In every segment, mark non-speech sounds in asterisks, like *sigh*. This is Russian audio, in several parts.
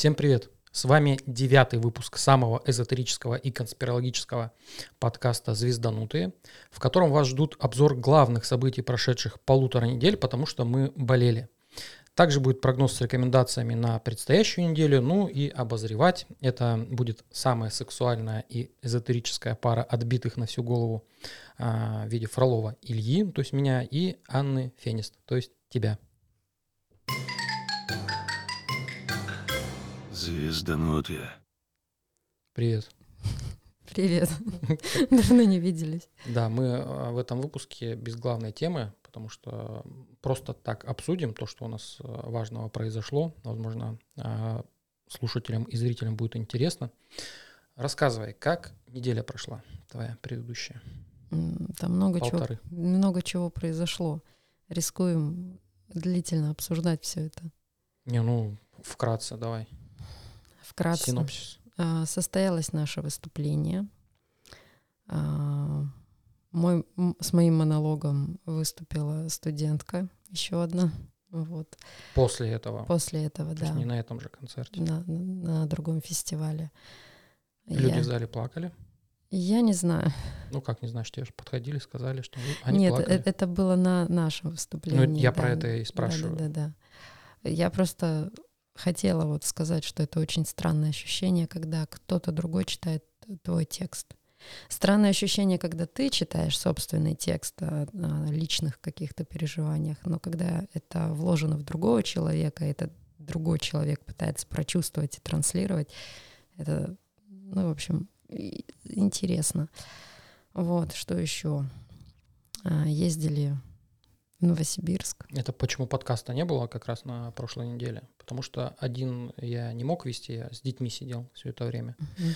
Всем привет! С вами девятый выпуск самого эзотерического и конспирологического подкаста «Звезданутые», в котором вас ждут обзор главных событий прошедших полутора недель, потому что мы болели. Также будет прогноз с рекомендациями на предстоящую неделю, ну и обозревать. Это будет самая сексуальная и эзотерическая пара отбитых на всю голову а, в виде Фролова Ильи, то есть меня, и Анны Фенист, то есть тебя. Звезданутые. Привет. Привет. *laughs* Давно не виделись. Да, мы а, в этом выпуске без главной темы, потому что просто так обсудим то, что у нас а, важного произошло. Возможно, а, слушателям и зрителям будет интересно. Рассказывай, как неделя прошла твоя предыдущая? Там много чего, много чего произошло. Рискуем длительно обсуждать все это. Не, ну, вкратце давай. Вкратце. Синопсис. А, Состоялось наше выступление. А, Мой, с моим монологом выступила студентка, еще одна. Вот. После этого. После этого, То да, не на этом же концерте. на, на другом фестивале. Люди я, в зале плакали. я не знаю. Ну как, не что тебе же подходили, сказали, что они Нет, плакали. э- это было на нашем выступлении. Ну, я да. про это и спрашиваю. Да, да, да. Я просто хотела вот сказать, что это очень странное ощущение, когда кто-то другой читает твой текст. Странное ощущение, когда ты читаешь собственный текст о, о личных каких-то переживаниях, но когда это вложено в другого человека, этот другой человек пытается прочувствовать и транслировать, это, ну, в общем, интересно. Вот, что еще? А, Ездили Новосибирск. Это почему подкаста не было как раз на прошлой неделе? Потому что один я не мог вести, я с детьми сидел все это время. Мгм.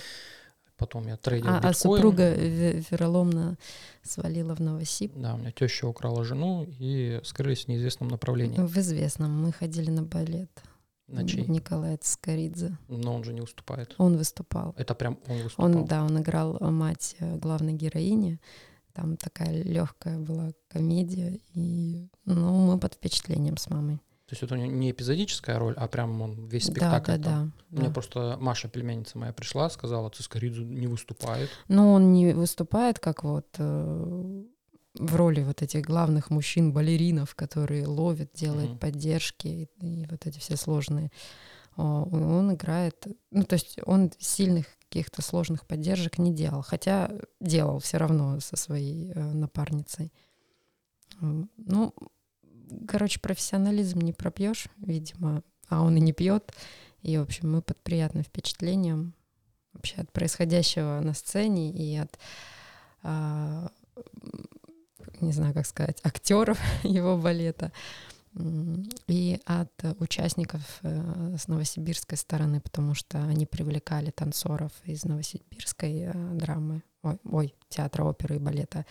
Потом я трейдил А, а биткоин. супруга ве- вероломно свалила в Новосиб. Да, у меня теща украла жену и скрылись в неизвестном направлении. В известном. Мы ходили на балет. На чей? Николай Скоридзе. Но он же не уступает. Он выступал. Это прям он выступал. Он, да, он играл мать э, главной героини. Там такая легкая была комедия. И, ну, мы под впечатлением с мамой. То есть это у него не эпизодическая роль, а прям он весь Да, спектакль да, там. да. Мне да. просто Маша, племянница моя, пришла, сказала, Цискоридзе не выступает. Но он не выступает как вот э, в роли вот этих главных мужчин-балеринов, которые ловят, делают Мгм. поддержки и, и вот эти все сложные. Он играет, ну то есть он сильных каких-то сложных поддержек не делал, хотя делал все равно со своей э, напарницей. Ну, короче, профессионализм не пропьешь, видимо, а он и не пьет. И, в общем, мы под приятным впечатлением вообще от происходящего на сцене и от, а, не знаю, как сказать, актеров *laughs* его балета и от участников э, с новосибирской стороны, потому что они привлекали танцоров из новосибирской э, драмы, ой, ой, театра оперы и балета.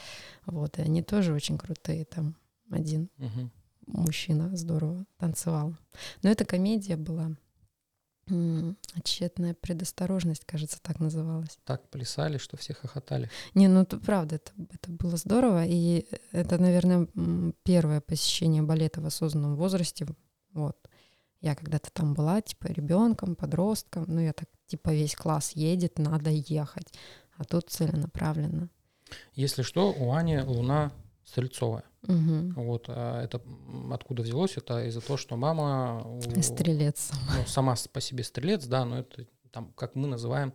Вот, и они тоже очень крутые. Там один Мгм. мужчина здорово танцевал. Но это комедия была. «Тщетная предосторожность», кажется, так называлась. Так плясали, что все хохотали. Не, ну это правда, это, это было здорово. И это, наверное, первое посещение балета в осознанном возрасте. Вот. Я когда-то там была, типа, ребенком, подростком. Ну, я так, типа, весь класс едет, надо ехать. А тут целенаправленно. Если что, у Ани луна стрельцовая. Мгм. Вот, а это откуда взялось? Это из-за того, что мама у- Стрелец. ну, сама по себе стрелец, да, но это там, как мы называем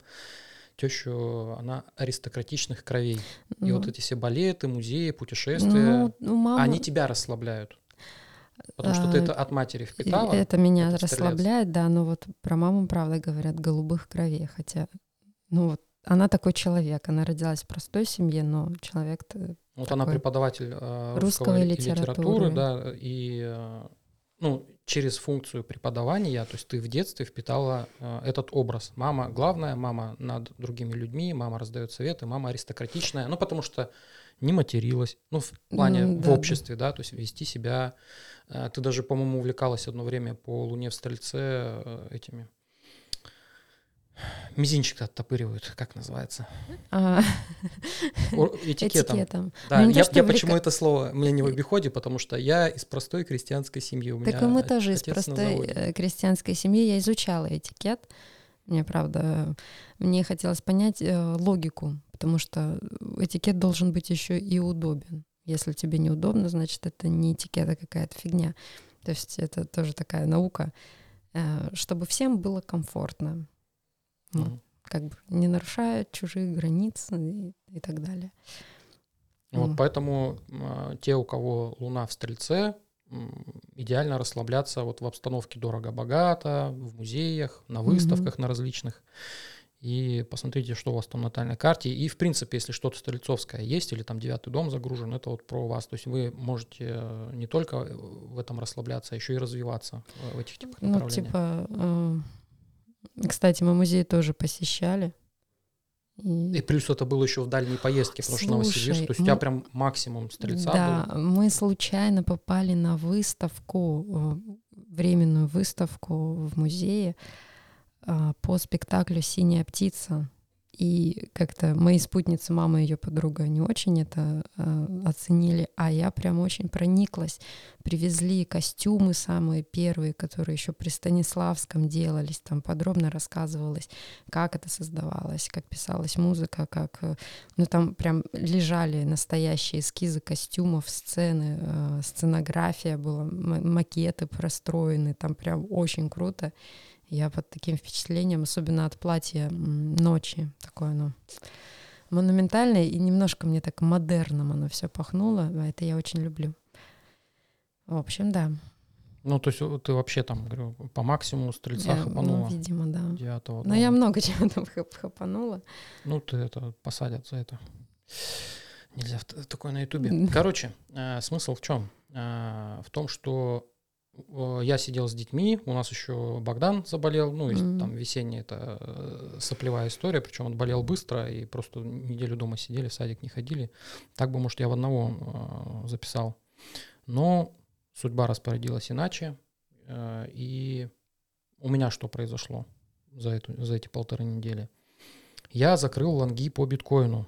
тещу, она аристократичных кровей. И Ну, вот эти все балеты, музеи, путешествия, ну, ну, мама... они тебя расслабляют. Потому что ты А, это от матери И впитала. Это меня стрелец. расслабляет, да, но вот про маму, правда, говорят, голубых кровей, хотя, ну вот, она такой человек, она родилась в простой семье, но человек-то... Вот она такой. преподаватель э, Русского литературы, литературы. да, и э, ну, через функцию преподавания, то есть ты в детстве впитала э, этот образ. Мама главная, мама над другими людьми, мама раздает советы, мама аристократичная, ну потому что не материлась, ну в плане Ну, в да, да. обществе, да, то есть вести себя. э, Ты даже, по-моему, увлекалась одно время по Луне в Стрельце э, этими Мизинчик оттопыривают, как называется? А, Этикетом. Этикетом. Да, Ну, не то, я, я в почему это слово мне не в обиходе, потому что я из простой крестьянской семьи. У Так меня и мы тоже из простой э, крестьянской семьи. Я изучала этикет. Мне, правда, мне хотелось понять э, логику, потому что этикет должен быть еще и удобен. Если тебе неудобно, значит, это не этикет, а какая-то фигня. То есть это тоже такая наука, э, чтобы всем было комфортно. Вот. Мгм. Как бы не нарушая чужих границ и, и так далее. Вот Мгм. поэтому а, те, у кого Луна в Стрельце, м, идеально расслабляться вот в обстановке дорого-богато, в музеях, на выставках на различных. И посмотрите, что у вас там на натальной карте. И, в принципе, если что-то стрельцовское есть, или там девятый дом загружен, это вот про вас. То есть вы можете э, не только э, в этом расслабляться, а еще и развиваться э, в этих типах Ну, направлениях. типа, э, кстати, мы музей тоже посещали. И- И плюс это было еще в дальней поездке, потому что Новосибирск. Слушай, То есть у тебя мы- прям максимум стрельца Да, был. мы случайно попали на выставку, э, временную выставку в музее а, по спектаклю «Синяя птица». И как-то мои спутницы, мама и ее подруга, не очень это э, оценили, а я прям очень прониклась. Привезли костюмы самые первые, которые еще при Станиславском делались, там подробно рассказывалось, как это создавалось, как писалась музыка, как... э, Ну, там прям лежали настоящие эскизы костюмов, сцены, э, сценография была, макеты простроены, там прям очень круто. Я под таким впечатлением, особенно от платья ночи, такое оно монументальное, и немножко мне так модерном оно все пахнуло, а это я очень люблю. В общем, да. Ну, то есть э, ты вообще там, говорю, по максимуму стрельца Я, хапанула. ну, видимо, да. девятого Но я дома. много чего там хап- хапанула. Ну, ты это посадят за это. Нельзя такое на Ютубе. Короче, э, смысл в чем? в том, что э, я сидел с детьми, у нас еще Богдан заболел, ну, Мгм. там весенняя это э, соплевая история, причем он болел быстро, и просто неделю дома сидели, в садик не ходили. Так бы, может, я в одного э, записал. Но судьба распорядилась иначе, э, и у меня что произошло за, эту, за эти полторы недели? Я закрыл лонги по биткоину.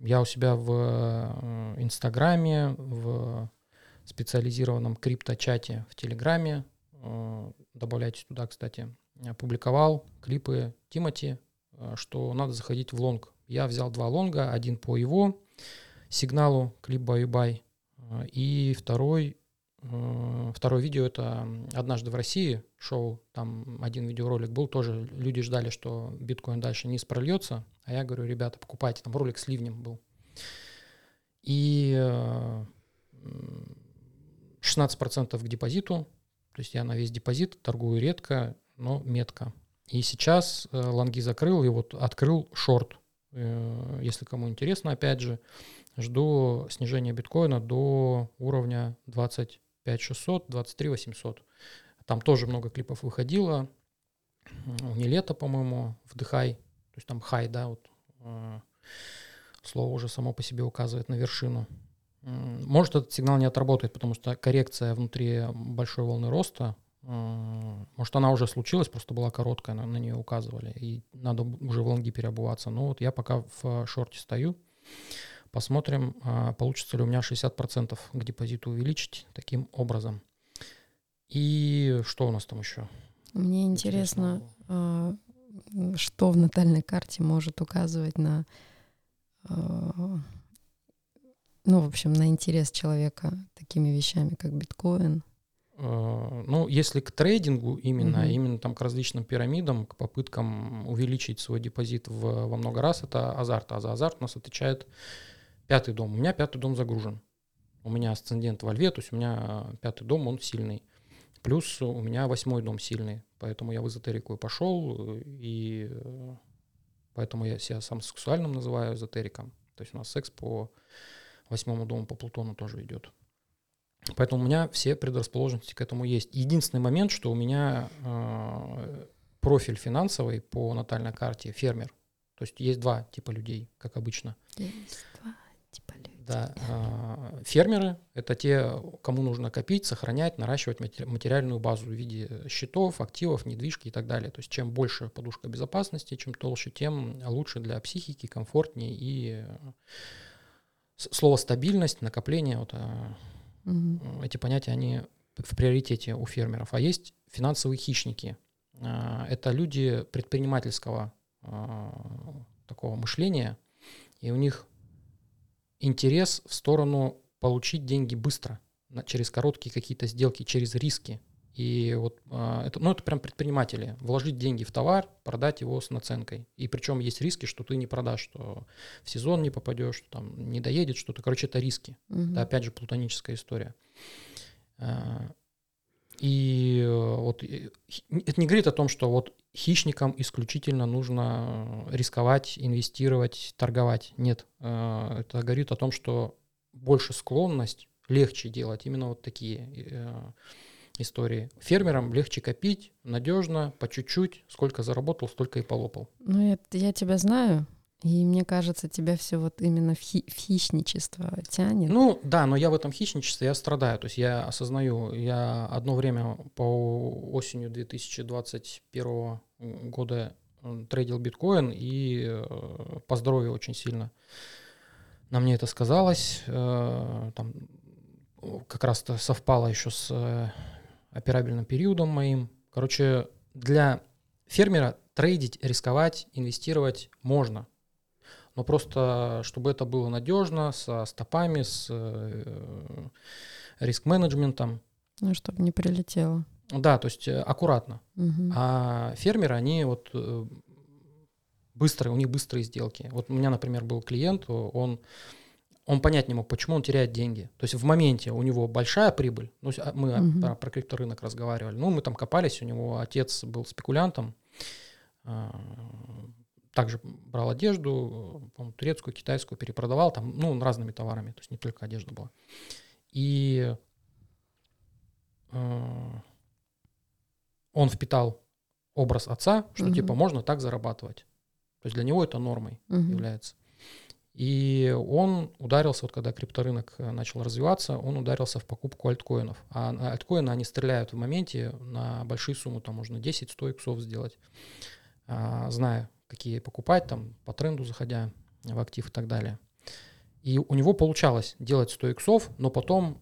Я у себя в э, Инстаграме, в специализированном крипточате в Телеграме, э, добавляйтесь туда, кстати, опубликовал клипы Тимати, э, что надо заходить в лонг. Я взял два лонга, один по его сигналу, клип Баю-Бай, э, и второй, второе видео это «Однажды в России» шоу, там один видеоролик был, тоже люди ждали, что биткоин дальше не прольется, а я говорю, ребята, покупайте, там ролик с ливнем был. И 16% к депозиту, то есть я на весь депозит торгую редко, но метко. И сейчас э, лонги закрыл и вот открыл шорт. Э, если кому интересно, опять же, жду снижения биткоина до уровня 25 600, 23 800. Там тоже много клипов выходило. Не лето, по-моему, вдыхай. То есть там хай, да, вот э, слово уже само по себе указывает на вершину. Может, этот сигнал не отработает, потому что коррекция внутри большой волны роста, может, она уже случилась, просто была короткая, на, на нее указывали, и надо уже в лонги переобуваться. Но вот я пока в э, шорте стою. Посмотрим, а, получится ли у меня 60% к депозиту увеличить таким образом. И что у нас там еще? Мне интересно, а, м, что в натальной карте может указывать на, а, ну, в общем, на интерес человека такими вещами, как биткоин. Э, Ну, если к трейдингу именно, Мгм. именно там к различным пирамидам, к попыткам увеличить свой депозит в, во много раз, это азарт. А за азарт у нас отвечает пятый дом. У меня пятый дом загружен. У меня асцендент во льве, то есть у меня э, пятый дом, он сильный. Плюс у меня восьмой дом сильный, поэтому я в эзотерику и пошел, э, и поэтому я себя сам сексуальным называю эзотериком. То есть у нас секс по восьмому дому по Плутону тоже идет. Поэтому у меня все предрасположенности к этому есть. Единственный момент, что у меня э, профиль финансовый по натальной карте фермер. То есть есть два типа людей, как обычно. Есть два типа людей. Да, а, фермеры — это те, кому нужно копить, сохранять, наращивать материальную базу в виде счетов, активов, недвижки и так далее. То есть чем больше подушка безопасности, чем толще, тем лучше для психики, комфортнее и слово стабильность, накопление, вот угу. эти понятия, они в приоритете у фермеров. А есть финансовые хищники. А, это люди предпринимательского такого мышления, и у них интерес в сторону получить деньги быстро, через короткие какие-то сделки, через риски. И вот а, это, ну, это прям предприниматели. Вложить деньги в товар, продать его с наценкой. И причем есть риски, что ты не продашь, что в сезон не попадешь, что там не доедет что-то. Короче, это риски. Угу. Это опять же плутоническая история. А, и э, вот это не говорит о том, что вот хищникам исключительно нужно рисковать, инвестировать, торговать. Нет, э, это говорит о том, что больше склонность легче делать именно вот такие э, истории. Фермерам легче копить, надежно, по чуть-чуть, сколько заработал, столько и полопал. Ну, я, я тебя знаю, и мне кажется, тебя все вот именно в, хи- в хищничество тянет. Ну да, но я в этом хищничестве я страдаю. То есть я осознаю, я одно время по осенью 2021 года э, трейдил биткоин и э, по здоровью очень сильно на мне это сказалось. Э, там как раз то совпало еще с операбельным периодом моим. Короче, для фермера трейдить, рисковать, инвестировать можно но просто чтобы это было надежно, со стопами, с э, риск-менеджментом. Ну, чтобы не прилетело. Да, то есть э, аккуратно. Угу. А фермеры, они вот э, быстрые, у них быстрые сделки. Вот у меня, например, был клиент, он он понять не мог, почему он теряет деньги. То есть в моменте у него большая прибыль. Ну, мы угу. про, про крипторынок разговаривали. Ну, мы там копались, у него отец был спекулянтом. А, также брал одежду, турецкую, китайскую, перепродавал там, ну, разными товарами, то есть не только одежда была. И э, он впитал образ отца, что угу. типа можно так зарабатывать. То есть для него это нормой угу. является. И он ударился, вот когда крипторынок э, начал развиваться, он ударился в покупку альткоинов. А альткоины, они стреляют в моменте на большие суммы, там можно 10-100 иксов сделать, а, зная, какие покупать, там, по тренду заходя в актив и так далее. И у него получалось делать 100 иксов, но потом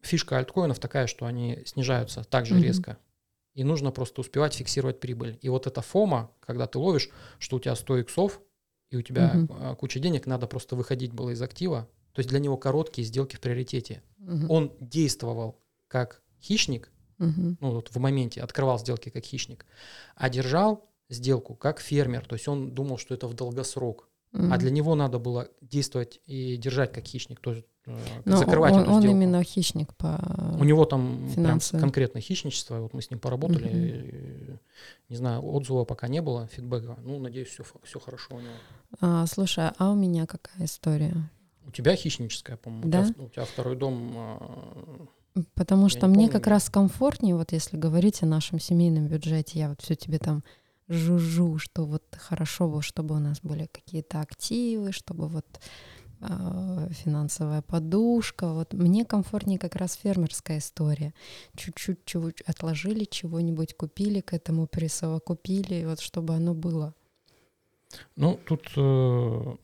фишка альткоинов такая, что они снижаются так же mm-hmm. резко. И нужно просто успевать фиксировать прибыль. И вот эта фома, когда ты ловишь, что у тебя 100 иксов, и у тебя mm-hmm. куча денег, надо просто выходить было из актива. То есть для него короткие сделки в приоритете. Mm-hmm. Он действовал как хищник, mm-hmm. ну вот в моменте открывал сделки как хищник, а держал сделку как фермер, то есть он думал, что это в долгосрок. Mm-hmm. А для него надо было действовать и держать как хищник, то есть Но закрывать он, эту он сделку. именно хищник по У него там прям конкретное хищничество, вот мы с ним поработали, mm-hmm. не знаю, отзыва пока не было, фидбэка, ну, надеюсь, все, все хорошо у него. А, слушай, а у меня какая история? У тебя хищническая, по-моему, да? у, тебя, у тебя второй дом... А, Потому что мне помню. как раз комфортнее, вот если говорить о нашем семейном бюджете, я вот все тебе там жужжу, что вот хорошо бы, чтобы у нас были какие-то активы, чтобы вот финансовая подушка. Вот мне комфортнее как раз фермерская история. Чуть-чуть чего отложили, чего-нибудь купили, к этому присовокупили, вот чтобы оно было. Ну, тут э,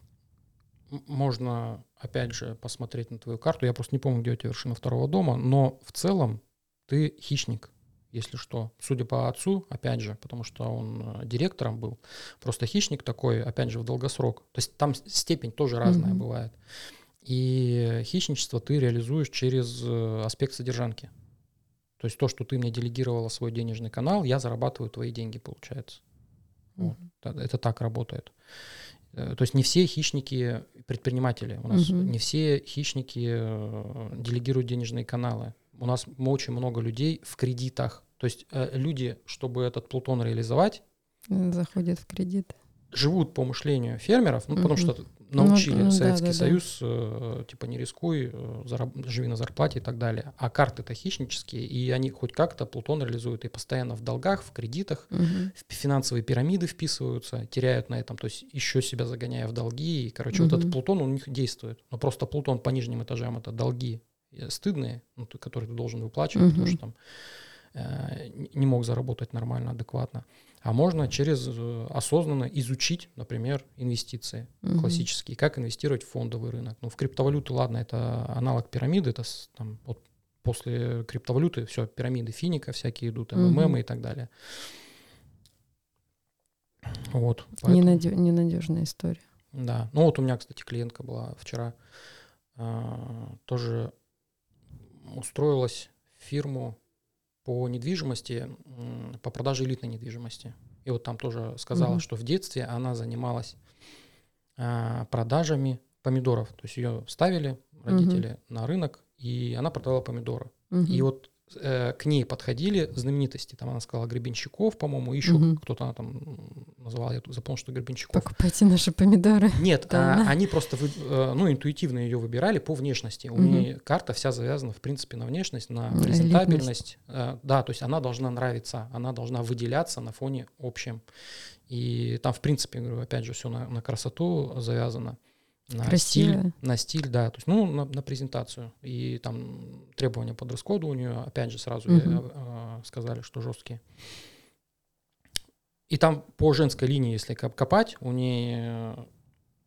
можно, опять же, посмотреть на твою карту. Я просто не помню, где у тебя вершина второго дома, но в целом ты хищник если что. Судя по отцу, опять же, потому что он э, директором был, просто хищник такой, опять же, в долгосрок. То есть там степень тоже разная mm-hmm. бывает. И хищничество ты реализуешь через э, аспект содержанки. То есть то, что ты мне делегировала свой денежный канал, я зарабатываю твои деньги, получается. Mm-hmm. Вот. Это так работает. Э, то есть не все хищники предприниматели. У нас mm-hmm. не все хищники делегируют денежные каналы у нас очень много людей в кредитах. То есть э, люди, чтобы этот Плутон реализовать... Заходят в кредит. живут по мышлению фермеров, ну, потому что научили Ну, ну Советский да, да. Союз, э, типа, не рискуй, э, зараб- живи на зарплате и так далее. А карты-то хищнические, и они хоть как-то Плутон реализуют и постоянно в долгах, в кредитах, Мгм. в финансовые пирамиды вписываются, теряют на этом, то есть еще себя загоняя в долги. И, короче, вот Мгм. этот Плутон, он у них действует. Но просто Плутон по нижним этажам это долги стыдные, ну, ты- которые ты должен выплачивать, потому Мгм. что там э, не- мог заработать нормально, адекватно. А можно через э, осознанно изучить, например, инвестиции Мгм. классические, как инвестировать в фондовый рынок. Ну, в криптовалюту, ладно, это аналог пирамиды, это там, вот после криптовалюты все, пирамиды финика всякие идут. МММ и так далее. Вот. поэтому- Ненадё- Ненадежная история. да. Ну вот у меня, кстати, клиентка была вчера, а, тоже устроилась в фирму по недвижимости, по продаже элитной недвижимости. И вот там тоже сказала, Мгм. что в детстве она занималась а, продажами помидоров. То есть ее ставили родители на рынок, и она продавала помидоры. Мгм. И вот э, к ней подходили знаменитости. Там она сказала Гребенщиков, по-моему, еще Мгм. кто-то она там м, назвала. Я тут запомнил, что Гребенщиков. Покупайте наши помидоры. Нет, Да, а, да. они просто вы- э, ну, интуитивно ее выбирали по внешности. У Мгм. нее карта вся завязана, в принципе, на внешность, на На презентабельность. Э, Да, то есть она должна нравиться, она должна выделяться на фоне общем. И там, в принципе, говорю, опять же, все на, на красоту завязано. На Красиво. стиль, на стиль, да, то есть, ну, на, на презентацию. И там требования по дресс-коду у нее, опять же, сразу Мгм. э, э, сказали, что жесткие. И там по женской линии, если коп- копать, у нее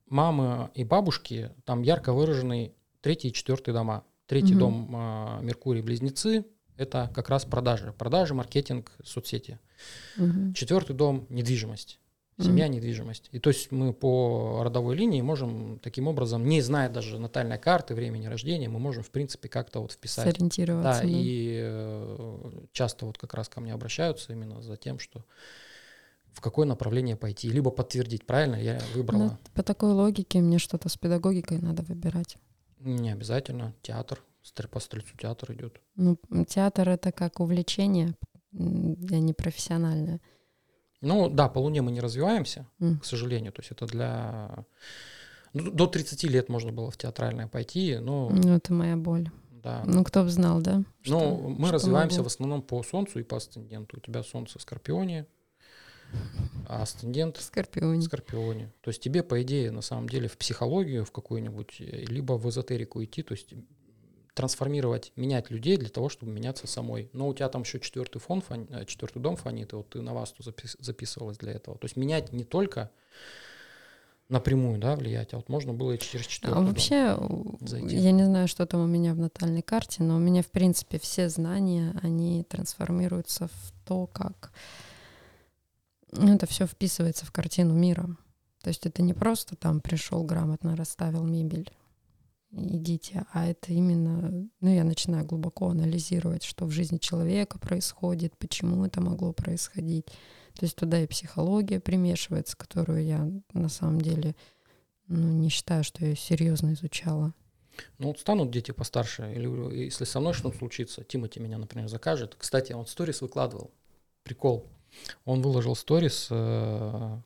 мамы и бабушки, там ярко выраженный третий и четвертый дома. Третий Мгм. дом а, Меркурий Близнецы это как раз продажи, продажи, маркетинг, соцсети. Мгм. Четвертый дом недвижимость. Семья, недвижимость. И то есть мы по родовой линии можем таким образом, не зная даже натальной карты, времени рождения, мы можем, в принципе, как-то вот вписать. Сориентироваться. Да, да. и э, часто вот как раз ко мне обращаются именно за тем, что в какое направление пойти, либо подтвердить, правильно я выбрала. Ну, по такой логике мне что-то с педагогикой надо выбирать. Не обязательно. Театр, по стрельцу театр идет. Ну, театр это как увлечение, а не профессиональное. Ну да, по Луне мы не развиваемся, М. к сожалению. То есть это для... ну, до 30 лет можно было в театральное пойти, но Ну, это моя боль. да. Ну, кто бы знал, да? Что- мы что развиваемся в могло. основном по Солнцу и по асценденту. У тебя Солнце в Скорпионе, а асцендент в Скорпионе. Скорпионе. То есть тебе, по идее, на самом деле в психологию в какую-нибудь, либо в эзотерику идти, то есть трансформировать, менять людей для того, чтобы меняться самой. Но у тебя там еще четвертый фон, фон- э, четвертый дом фонит, и вот ты на вас запис- записывалась для этого. То есть менять не только напрямую, да, влиять, а вот можно было и через четвертый А дом. вообще, зайти. я не знаю, что там у меня в натальной карте, но у меня, в принципе, все знания, они трансформируются в то, как это все вписывается в картину мира. То есть это не просто там пришел грамотно, расставил мебель, идите, а это именно, ну, я начинаю глубоко анализировать, что в жизни человека происходит, почему это могло происходить. То есть туда и психология примешивается, которую я на самом деле ну, не считаю, что я серьезно изучала. Ну вот станут дети постарше, или если со мной что-то случится, Тимати меня, например, закажет. Кстати, он сторис выкладывал. Прикол. Он выложил сторис э,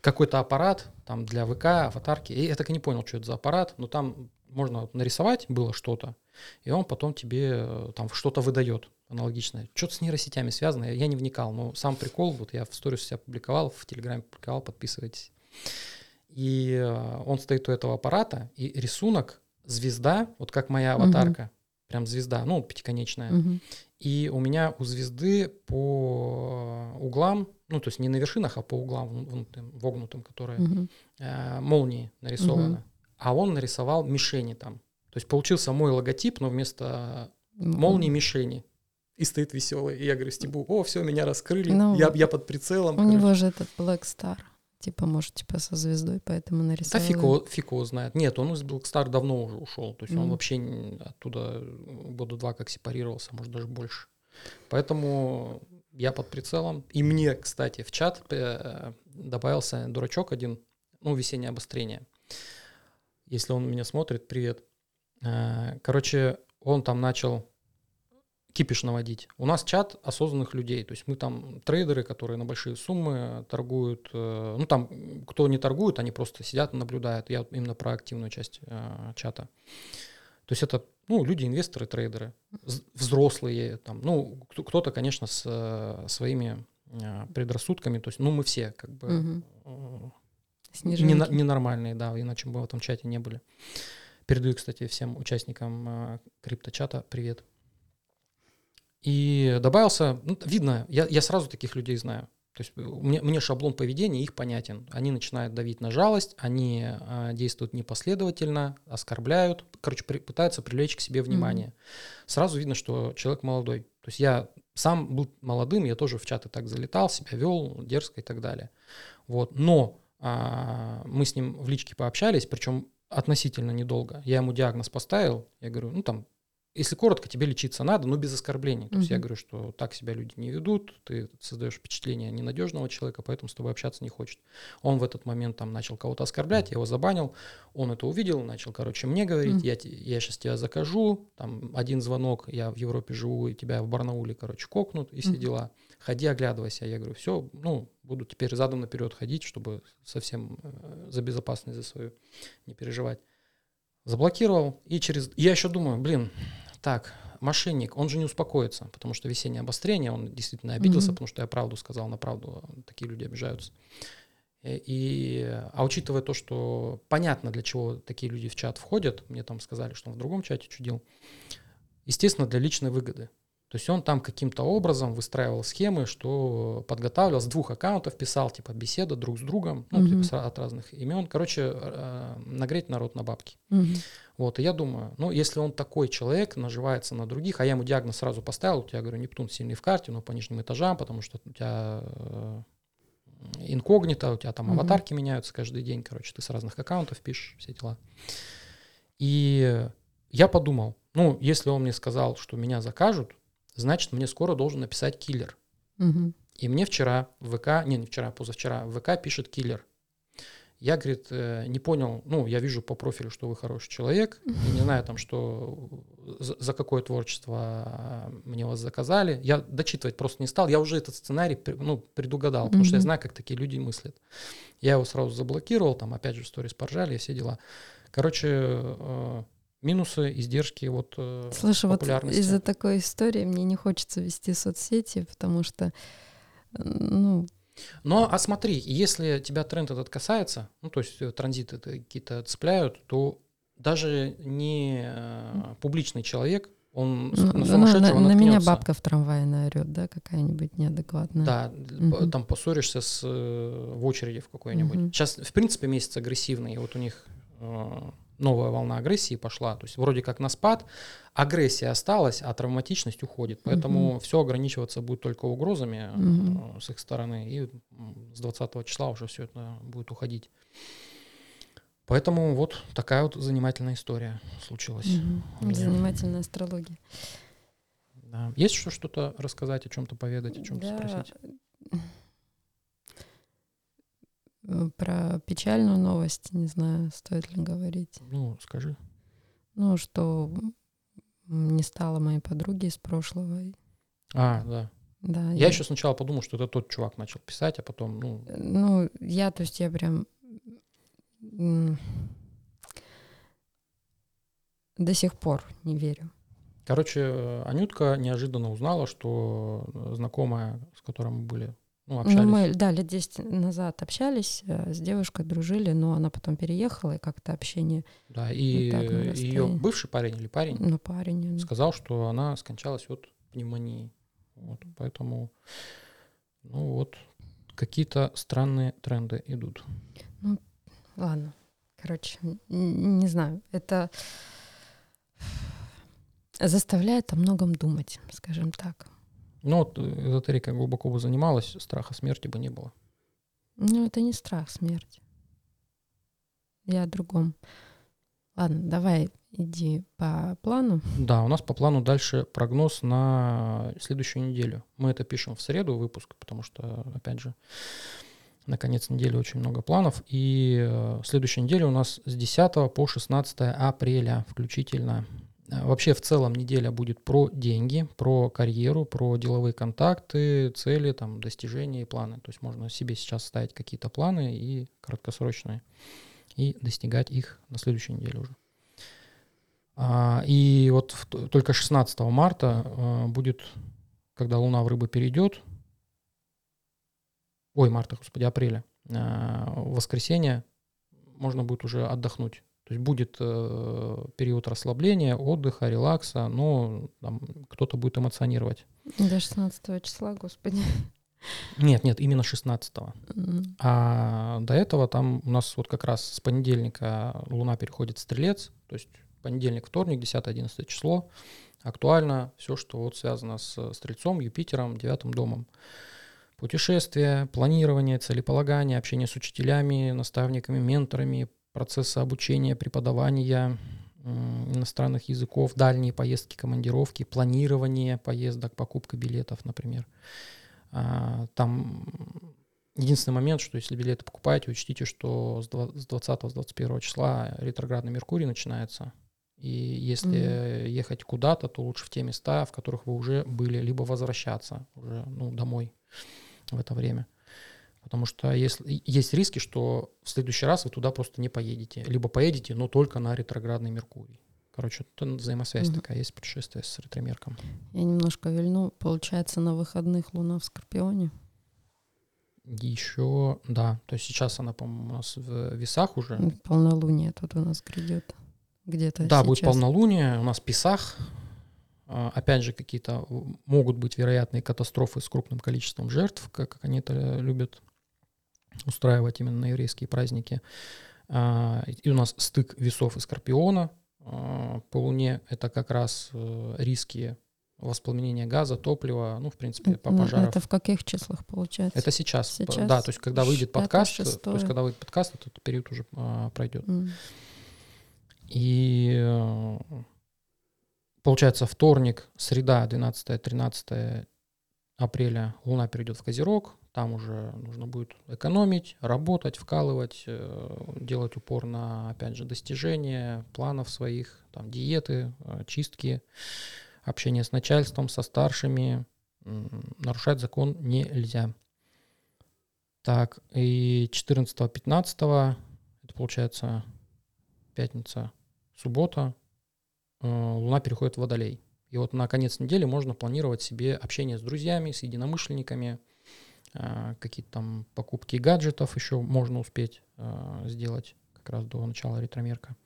какой-то аппарат там для ВК, аватарки. И я так и не понял, что это за аппарат, но там можно нарисовать было что-то, и он потом тебе э, там что-то выдает аналогичное. Что-то с нейросетями связано, я- не вникал, но сам прикол, вот я в сторис себя публиковал, в Телеграме публиковал, подписывайтесь. И э, он стоит у этого аппарата, и рисунок звезда, вот как моя аватарка, прям звезда, ну, пятиконечная. Мгм. И у меня у звезды по углам, ну, то есть не на вершинах, а по углам вогнутым, которые Мгм. э, молнии нарисованы. Мгм. А он нарисовал мишени там. То есть получился мой логотип, но вместо молнии мишени. И стоит веселый. И я говорю Стебу, о, все, меня раскрыли, Ну, я, я под прицелом. У короче». него же этот Black Star. Типа, может, типа со звездой, поэтому Да нарисовал. его, фиг его знает. Нет, он из Blackstar давно уже ушел. То есть он Мгм. вообще оттуда года два как сепарировался, может даже больше. Поэтому я под прицелом. И мне, кстати, в чат э, добавился дурачок один, ну, весеннее обострение. Если он меня смотрит, привет. Э, Короче, он там начал кипиш наводить. У нас чат осознанных людей. То есть мы там трейдеры, которые на большие суммы торгуют. Э, ну там, кто не торгует, они просто сидят и наблюдают. Я именно про активную часть э, чата. То есть это ну, люди, инвесторы, трейдеры, взрослые, там, ну, кто-то, конечно, с э, своими э, предрассудками, то есть, ну, мы все как бы угу. Не, ненормальные, да, иначе бы в этом чате не были. Передаю, кстати, всем участникам э, крипточата привет. И добавился, ну, видно, я, я сразу таких людей знаю. То есть мне, мне шаблон поведения их понятен. Они начинают давить на жалость, они э, действуют непоследовательно, оскорбляют, короче, при, пытаются привлечь к себе внимание. Mm-hmm. Сразу видно, что человек молодой. То есть я сам был молодым, я тоже в чаты так залетал, себя вел дерзко и так далее. Вот. Но э, мы с ним в личке пообщались, причем относительно недолго. Я ему диагноз поставил, я говорю, ну там если коротко, тебе лечиться надо, но без оскорблений. То есть я говорю, что так себя люди не ведут, ты создаешь впечатление ненадежного человека, поэтому с тобой общаться не хочет. Он в этот момент там начал кого-то оскорблять, я его забанил, он это увидел, начал, короче, мне говорить, я, я сейчас тебя закажу, там один звонок, я в Европе живу, и тебя в Барнауле, короче, кокнут, и все дела. Ходи, оглядывайся. Я говорю, все, ну, буду теперь задом наперед ходить, чтобы совсем э, за безопасность за свою не переживать. Заблокировал, и через... Я еще думаю, блин, так, мошенник, он же не успокоится, потому что весеннее обострение, он действительно обиделся, mm-hmm. потому что я правду сказал, на правду такие люди обижаются. Э, и, а учитывая то, что понятно, для чего такие люди в чат входят, мне там сказали, что он в другом чате чудил, естественно, для личной выгоды. То есть он там каким-то образом выстраивал схемы, что подготавливал, с двух аккаунтов писал, типа, беседа друг с другом, ну, mm-hmm. типа, от разных имен. Короче, э, нагреть народ на бабки. Mm-hmm. Вот, и я думаю, ну, если он такой человек, наживается на других, а я ему диагноз сразу поставил, у тебя, говорю, Нептун сильный в карте, но по нижним этажам, потому что у тебя э, инкогнито, у тебя там mm-hmm. аватарки меняются каждый день, короче, ты с разных аккаунтов пишешь все дела. И я подумал, ну, если он мне сказал, что меня закажут, значит, мне скоро должен написать киллер. Угу. И мне вчера в ВК, не, не вчера, позавчера, в ВК пишет киллер. Я, говорит, э, не понял, ну, я вижу по профилю, что вы хороший человек, и не знаю там, что за, какое творчество мне вас заказали. Я дочитывать просто не стал, я уже этот сценарий, ну, предугадал, потому mm-hmm. что я знаю, как такие люди мыслят. Я его сразу заблокировал, там, опять же, в сторис поржали, все дела. Короче, э, минусы, издержки вот э, Слушай, вот из-за такой истории мне не хочется вести соцсети, потому что, ну... Но, а смотри, если тебя тренд этот касается, ну, то есть э, транзиты какие-то цепляют, то даже не э, публичный человек, он ну, на сумасшедшего ну, на, на меня бабка в трамвае наорет, да, какая-нибудь неадекватная. Да, угу. там поссоришься с, в очереди в какой-нибудь. Угу. Сейчас, в принципе, месяц агрессивный, и вот у них новая волна агрессии пошла. То есть вроде как на спад, агрессия осталась, а травматичность уходит. Поэтому угу. все ограничиваться будет только угрозами угу. с их стороны. И с 20 числа уже все это будет уходить. Поэтому вот такая вот занимательная история случилась. Угу. Занимательная астрология. Да. Есть еще что-то рассказать, о чем-то поведать, о чем-то да. спросить? Э, про печальную новость, не знаю, стоит ли говорить. Ну, скажи. Ну, что не стало моей подруги из прошлого. А, да. Да. Я, я еще сначала подумал, что это тот чувак начал писать, а потом, ну. Ну, я, то есть я прям до сих пор не верю. Короче, Анютка неожиданно узнала, что знакомая, с которой мы были ну, общались. Ну, мы, да, лет 10 назад общались, э, с девушкой дружили, но она потом переехала, и как-то общение... Да, и ее бывший парень или парень ну, парень, сказал, что она скончалась от пневмонии. Вот, поэтому, ну вот, какие-то странные тренды идут. Ну, ладно. Короче, не знаю, это заставляет о многом думать, скажем так. Ну вот эзотерика глубоко бы занималась, страха смерти бы не было. Ну это не страх смерти. Я о другом. Ладно, давай иди по плану. Да, у нас по плану дальше прогноз на следующую неделю. Мы это пишем в среду выпуск, потому что, опять же, на конец недели очень много планов. И э, следующая неделя у нас с 10 по 16 апреля включительно. Вообще в целом неделя будет про деньги, про карьеру, про деловые контакты, цели, там, достижения и планы. То есть можно себе сейчас ставить какие-то планы и краткосрочные, и достигать их на следующей неделе уже. А, и вот в, только 16 марта а, будет, когда Луна в рыбы перейдет, ой, марта, господи, апреля, а, в воскресенье можно будет уже отдохнуть то есть будет э, период расслабления, отдыха, релакса, но там, кто-то будет эмоционировать. До 16 числа, господи. Нет, нет, именно 16 -го. Mm-hmm. А до этого там у нас вот как раз с понедельника Луна переходит в Стрелец, то есть понедельник, вторник, 10-11 число. Актуально все, что вот связано с Стрельцом, Юпитером, девятым домом. Путешествия, планирование, целеполагание, общение с учителями, наставниками, менторами, процесса обучения, преподавания иностранных языков, дальние поездки, командировки, планирование поездок, покупка билетов, например. А, там единственный момент, что если билеты покупаете, учтите, что с 20-21 числа ретроградный Меркурий начинается. И если mm-hmm. ехать куда-то, то лучше в те места, в которых вы уже были, либо возвращаться уже ну, домой в это время. Потому что если, есть риски, что в следующий раз вы туда просто не поедете. Либо поедете, но только на ретроградный Меркурий. Короче, это взаимосвязь mm такая есть путешествие с ретромерком. Я немножко вильну. Получается, на выходных Луна в Скорпионе? Еще, да. То есть сейчас она, по-моему, у нас в весах уже. Полнолуние тут у нас грядет. Где-то Да, сейчас. будет полнолуние. У нас в Песах. А, опять же, какие-то могут быть вероятные катастрофы с крупным количеством жертв, как они это любят устраивать именно на еврейские праздники. А, и у нас стык весов и скорпиона а, по Луне. Это как раз э, риски воспламенения газа, топлива, ну, в принципе, по пожарам. Это в каких числах получается? Это сейчас. сейчас? Да, то есть когда выйдет подкаст, то есть когда выйдет подкаст, этот период уже а, пройдет. Mm. И э, получается вторник, среда, 12-13 апреля Луна перейдет в Козерог, там уже нужно будет экономить, работать, вкалывать, э, делать упор на, опять же, достижения планов своих, там, диеты, э, чистки, общение с начальством, со старшими. Нарушать закон нельзя. Так, и 14-15, это получается пятница, суббота, э, Луна переходит в Водолей. И вот на конец недели можно планировать себе общение с друзьями, с единомышленниками, какие-то там покупки гаджетов еще можно успеть а, сделать как раз до начала ретромерка.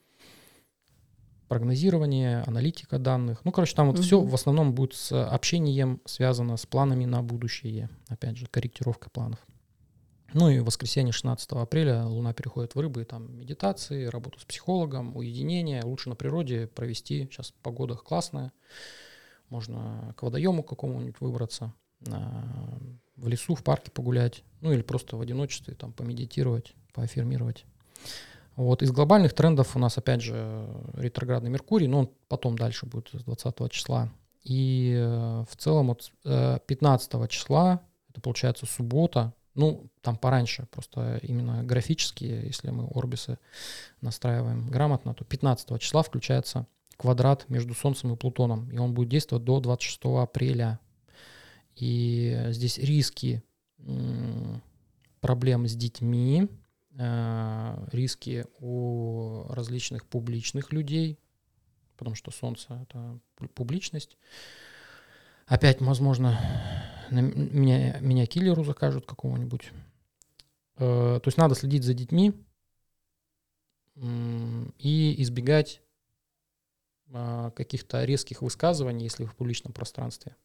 Прогнозирование, аналитика данных. Ну, короче, там вот угу. все в основном будет с общением связано с планами на будущее. Опять же, корректировка планов. Ну и в воскресенье 16 апреля Луна переходит в рыбы, там медитации, работу с психологом, уединение. Лучше на природе провести. Сейчас погода классная. Можно к водоему какому-нибудь выбраться в лесу, в парке погулять, ну или просто в одиночестве там помедитировать, поаффирмировать. Вот из глобальных трендов у нас опять же ретроградный Меркурий, но он потом дальше будет с 20 числа. И э, в целом вот 15 э, числа, это получается суббота, ну там пораньше, просто именно графически, если мы орбисы настраиваем грамотно, то 15 числа включается квадрат между Солнцем и Плутоном, и он будет действовать до 26 апреля и здесь риски проблем с детьми, э, риски у различных публичных людей, потому что Солнце — это публичность. Опять, возможно, меня, меня киллеру закажут какого-нибудь. Э, то есть надо следить за детьми и избегать э, каких-то резких высказываний, если в публичном пространстве.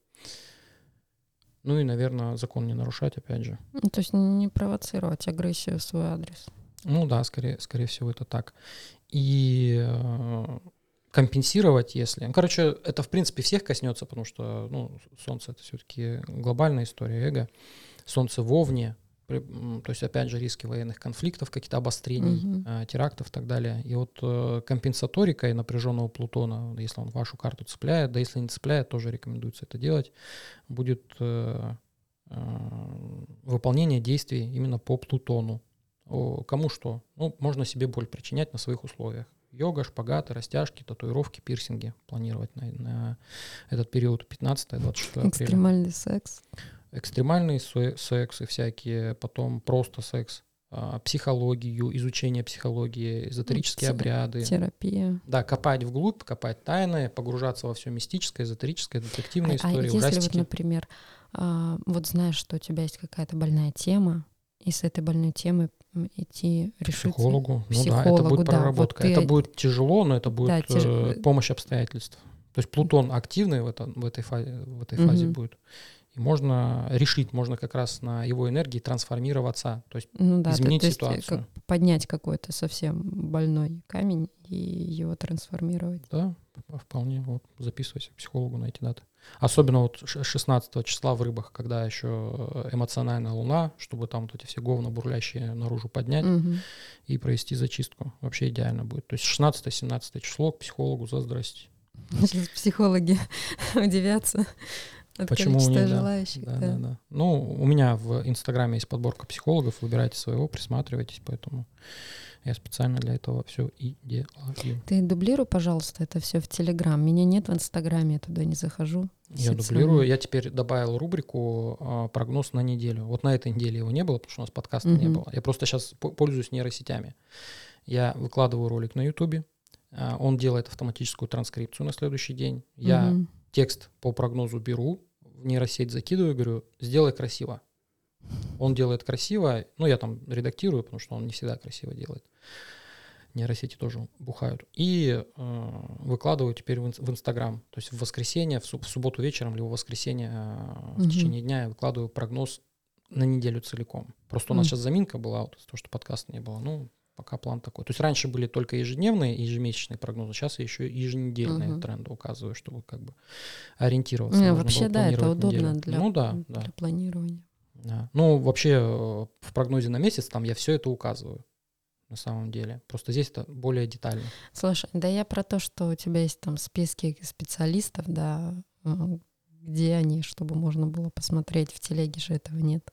Ну и, наверное, закон не нарушать, опять же. Ну, то есть не провоцировать агрессию в свой адрес. Ну да, скорее, скорее всего, это так. И э, компенсировать, если... Короче, это, в принципе, всех коснется, потому что ну, Солнце — это все-таки глобальная история эго. Солнце вовне, то есть, опять же, риски военных конфликтов, какие-то обострений, угу. терактов и так далее. И вот э, компенсаторикой напряженного Плутона, если он вашу карту цепляет, да если не цепляет, тоже рекомендуется это делать, будет э, выполнение действий именно по Плутону. Кому что? Ну, можно себе боль причинять на своих условиях. Йога, шпагаты, растяжки, татуировки, пирсинги планировать на, на этот период 15-26 апреля. Экстремальный секс. Экстремальный се- секс и всякие, потом просто секс, а, психологию, изучение психологии, эзотерические Те- обряды. Терапия. Да, копать вглубь, копать тайны, погружаться во все мистическое, эзотерическое, детективные А, а истории, если вот, например, а, вот знаешь, что у тебя есть какая-то больная тема, и с этой больной темой м, идти решить... психологу. Ну да, это психологу, будет да, вот ты- Это будет тяжело, но это будет Да, тяж- э, помощь обстоятельств. То есть Плутон активный в, это, в этой, фазе, в этой фазе Мгм. будет. И можно решить, можно как раз на его энергии трансформироваться. То есть Ну да, то- изменить то есть, э, ситуацию. как поднять какой-то совсем больной камень и его трансформировать. Да, вполне. Вот, записывайся к психологу на эти даты. Особенно вот ш- 16 числа в рыбах, когда еще эмоциональная луна, чтобы там вот эти все говна бурлящие наружу поднять Мгм. и провести зачистку. Вообще идеально будет. То есть 16-17 число к психологу за здрасте. Сейчас психологи *laughs* удивятся от Почему не, да. желающих. Да, да. да, да. Ну, у меня в Инстаграме есть подборка психологов, выбирайте своего, присматривайтесь, поэтому я специально для этого все и делаю. Ты дублируй, пожалуйста, это все в Телеграм. Меня нет в Инстаграме, я туда не захожу. Я дублирую. Я теперь добавил рубрику а, прогноз на неделю. Вот на этой неделе его не было, потому что у нас подкаста не Мгм. было. Я просто сейчас пользуюсь нейросетями. Я выкладываю ролик на Ютубе. а, Он делает автоматическую транскрипцию на следующий день. Я Мгм. Текст по прогнозу беру, в нейросеть закидываю, говорю, сделай красиво. Он делает красиво, ну, я там редактирую, потому что он не всегда красиво делает. Нейросети тоже бухают. И э, выкладываю теперь в, в Инстаграм. То есть в воскресенье, в, суб- в субботу вечером, либо в воскресенье э, в Мгм. течение дня я выкладываю прогноз на неделю целиком. Просто у нас Мгм. сейчас заминка была, вот того, что подкаста не было. Ну, пока план такой. То есть раньше были только ежедневные и ежемесячные прогнозы, сейчас я еще еженедельные Мгм. тренды указываю, чтобы как бы ориентироваться. Не, можно вообще, да, это удобно неделю. для, Ну да, для да, планирования. да. Ну, вообще э, в прогнозе на месяц там я все это указываю на самом деле. Просто здесь это более детально. Слушай, да я про то, что у тебя есть там списки специалистов, да, где они, чтобы можно было посмотреть. В телеге же этого нет.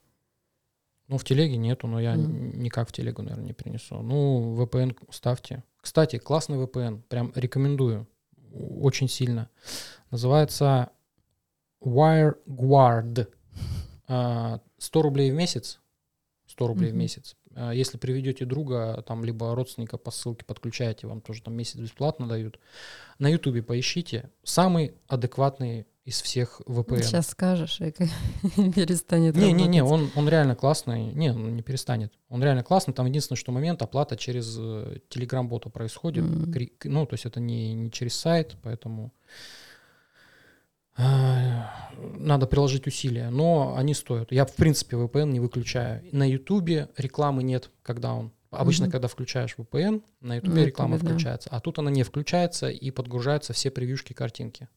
Ну, в телеге нету, но я н- никак в телегу, наверное, не перенесу. Ну, VPN ставьте. Кстати, классный VPN, прям рекомендую очень сильно. Называется WireGuard. А, 100 рублей в месяц. 100 рублей в Мгм. месяц. А, Если приведете друга, там, либо родственника по ссылке подключаете, вам тоже там месяц бесплатно дают. На Ютубе поищите. Самый адекватный из всех VPN. Сейчас скажешь, и *laughs* перестанет Не-не-не, работать. он, он реально классный. Не, он не перестанет. Он реально классный. Там единственное, что момент оплата через э, Telegram-бота происходит. Кри- Ну, то есть это не, не через сайт, поэтому а, надо приложить усилия. Но они стоят. Я, в принципе, VPN не выключаю. На Ютубе рекламы нет, когда он... Обычно, Мгм. когда включаешь VPN, на Ютубе На реклама да. включается. А тут она не включается и подгружаются все превьюшки картинки.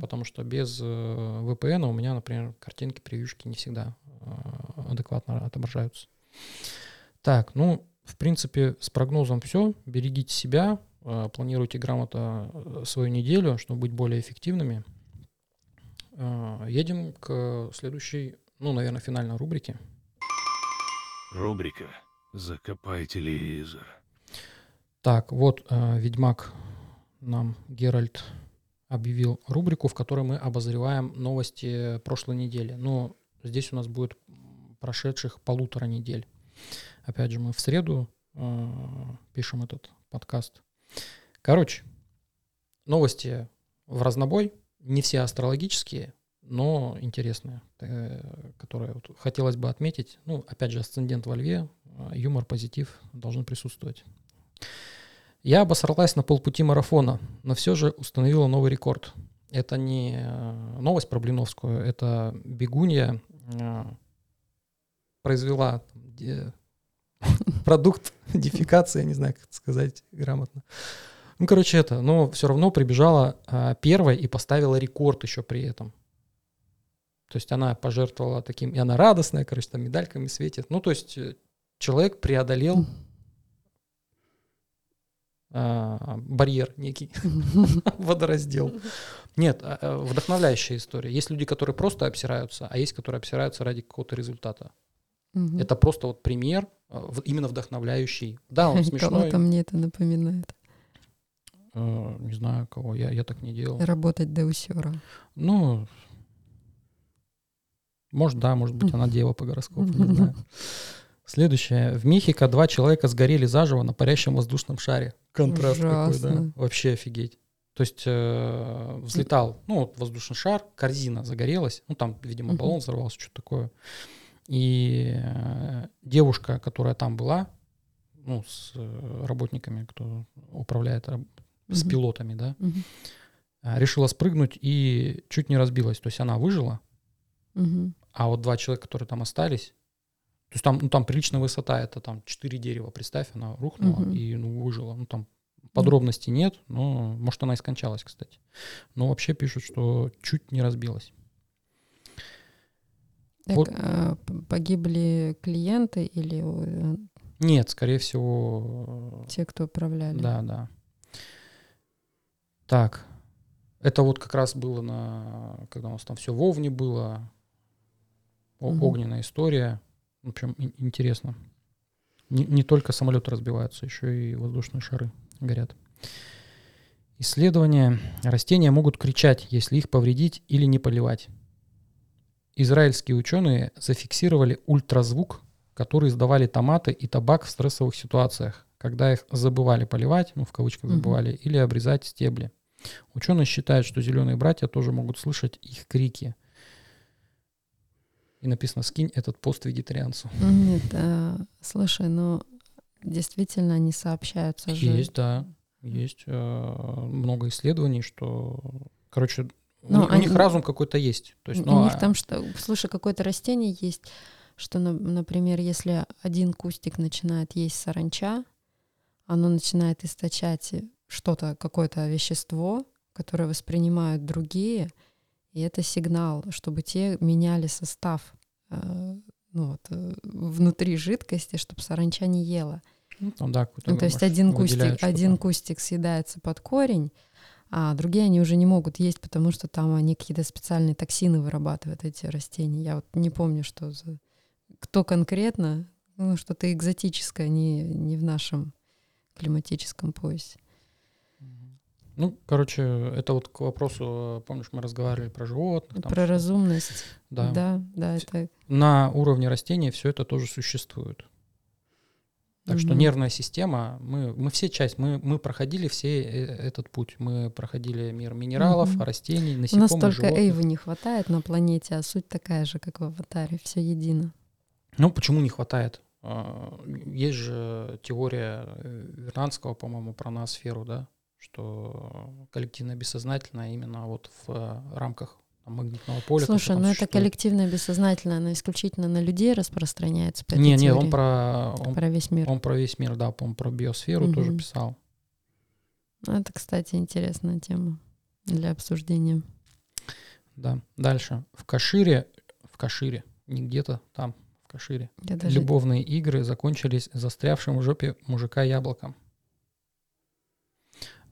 Потому что без э, VPN у меня, например, картинки, превьюшки не всегда э, адекватно отображаются. Так, ну, в принципе, с прогнозом все. Берегите себя, э, планируйте грамотно свою неделю, чтобы быть более эффективными. Едем к следующей, ну, наверное, финальной рубрике. Рубрика «Закопай телевизор». Так, вот э, Ведьмак нам Геральт объявил рубрику, в которой мы обозреваем новости прошлой недели. Но здесь у нас будет прошедших полутора недель. Опять же, мы в среду э, пишем этот подкаст. Короче, новости в разнобой, не все астрологические, но интересные, э, которые вот хотелось бы отметить. Ну, опять же, асцендент во льве, э, юмор, позитив должны присутствовать. Я обосралась на полпути марафона, но все же установила новый рекорд. Это не э, новость про Блиновскую, это бегунья э, произвела *laughs* продукт дефекации, я не знаю, как это сказать грамотно. Ну, короче, это, но все равно прибежала а, первой и поставила рекорд еще при этом. То есть она пожертвовала таким, и она радостная, короче, там медальками светит. Ну, то есть э, человек преодолел а, барьер некий, *laughs* водораздел. Нет, а, а, вдохновляющая история. Есть люди, которые просто обсираются, а есть, которые обсираются ради какого-то результата. Это просто вот пример, именно вдохновляющий. Да, он *laughs* смешной. Кого-то мне это напоминает. Не знаю кого, я, я так не делал. Работать до усера. Ну, может, да, может быть, она *laughs* дева по гороскопу, не знаю. Следующее. В Мехико два человека сгорели заживо на парящем воздушном шаре. Контраст какой, да? Ужасно. Вообще офигеть. То есть э, взлетал, ну, вот воздушный шар, корзина загорелась, ну, там, видимо, баллон взорвался, что-то такое. И э, девушка, которая там была, ну, с э, работниками, кто управляет, с пилотами, да, э, решила спрыгнуть и чуть не разбилась. То есть она выжила, а вот два человека, которые там остались, то есть там, ну, там приличная высота, это там четыре дерева, представь, она рухнула Мгм. и ну, выжила. Ну, там подробностей нет, но, может, она и скончалась, кстати. Но вообще пишут, что чуть не разбилась. Так, Вот. а, погибли клиенты или э, Нет, скорее всего, те, кто управляли? да, да. Так, это вот как раз было на, когда у нас там все в Овне было, Мгм. огненная история. В общем, ин- интересно. Не, не только самолеты разбиваются, еще и воздушные шары горят. Исследования. Растения могут кричать, если их повредить или не поливать. Израильские ученые зафиксировали ультразвук, который издавали томаты и табак в стрессовых ситуациях, когда их забывали поливать, ну в кавычках забывали, или обрезать стебли. Ученые считают, что зеленые братья тоже могут слышать их крики. И написано «скинь этот пост вегетарианцу». Нет, а, слушай, ну действительно они сообщаются же. Есть, да. Есть э, много исследований, что, короче, у, Ну, них- у них они- разум какой-то есть. То есть, У ну, них а- там что, слушай, какое-то растение есть, что, на- например, если один кустик начинает есть саранча, оно начинает источать что-то, какое-то вещество, которое воспринимают другие, и это сигнал, чтобы те меняли состав э, ну, вот, э, внутри жидкости, чтобы саранча не ела. ну, там, да, Ну, то есть один кустик, один кустик съедается под корень, а другие они уже не могут есть, потому что там они какие-то специальные токсины вырабатывают, эти растения. Я вот не помню, что за... Кто конкретно, ну, что-то экзотическое, не, не в нашем климатическом поясе. Ну, короче, это вот к вопросу, э, помнишь, мы разговаривали про животных. там Про что- разумность. Да. Да, да, это... На уровне растений все это тоже существует. Так что Мгм. нервная система, мы, мы все часть, мы, мы проходили все э, этот путь. Мы проходили мир минералов, Мгм. растений, У насекомых, нас только животных. Эйвы не хватает на планете, а суть такая же, как в аватаре, все едино. Ну, почему не хватает? А, Есть же теория э, Вернадского, по-моему, про ноосферу, да, что коллективное бессознательное именно вот в э, рамках магнитного поля. Слушай, ну это коллективное бессознательное, оно исключительно на людей распространяется. Не, не, он про, он, про весь мир. он про весь мир, да, по-моему, про биосферу тоже Мгм. писал. Ну, Это, кстати, интересная тема для обсуждения. Да. Дальше. В Кашире, в Кашире, не где-то там, в Кашире, Я даже... любовные игры закончились застрявшим в жопе мужика яблоком.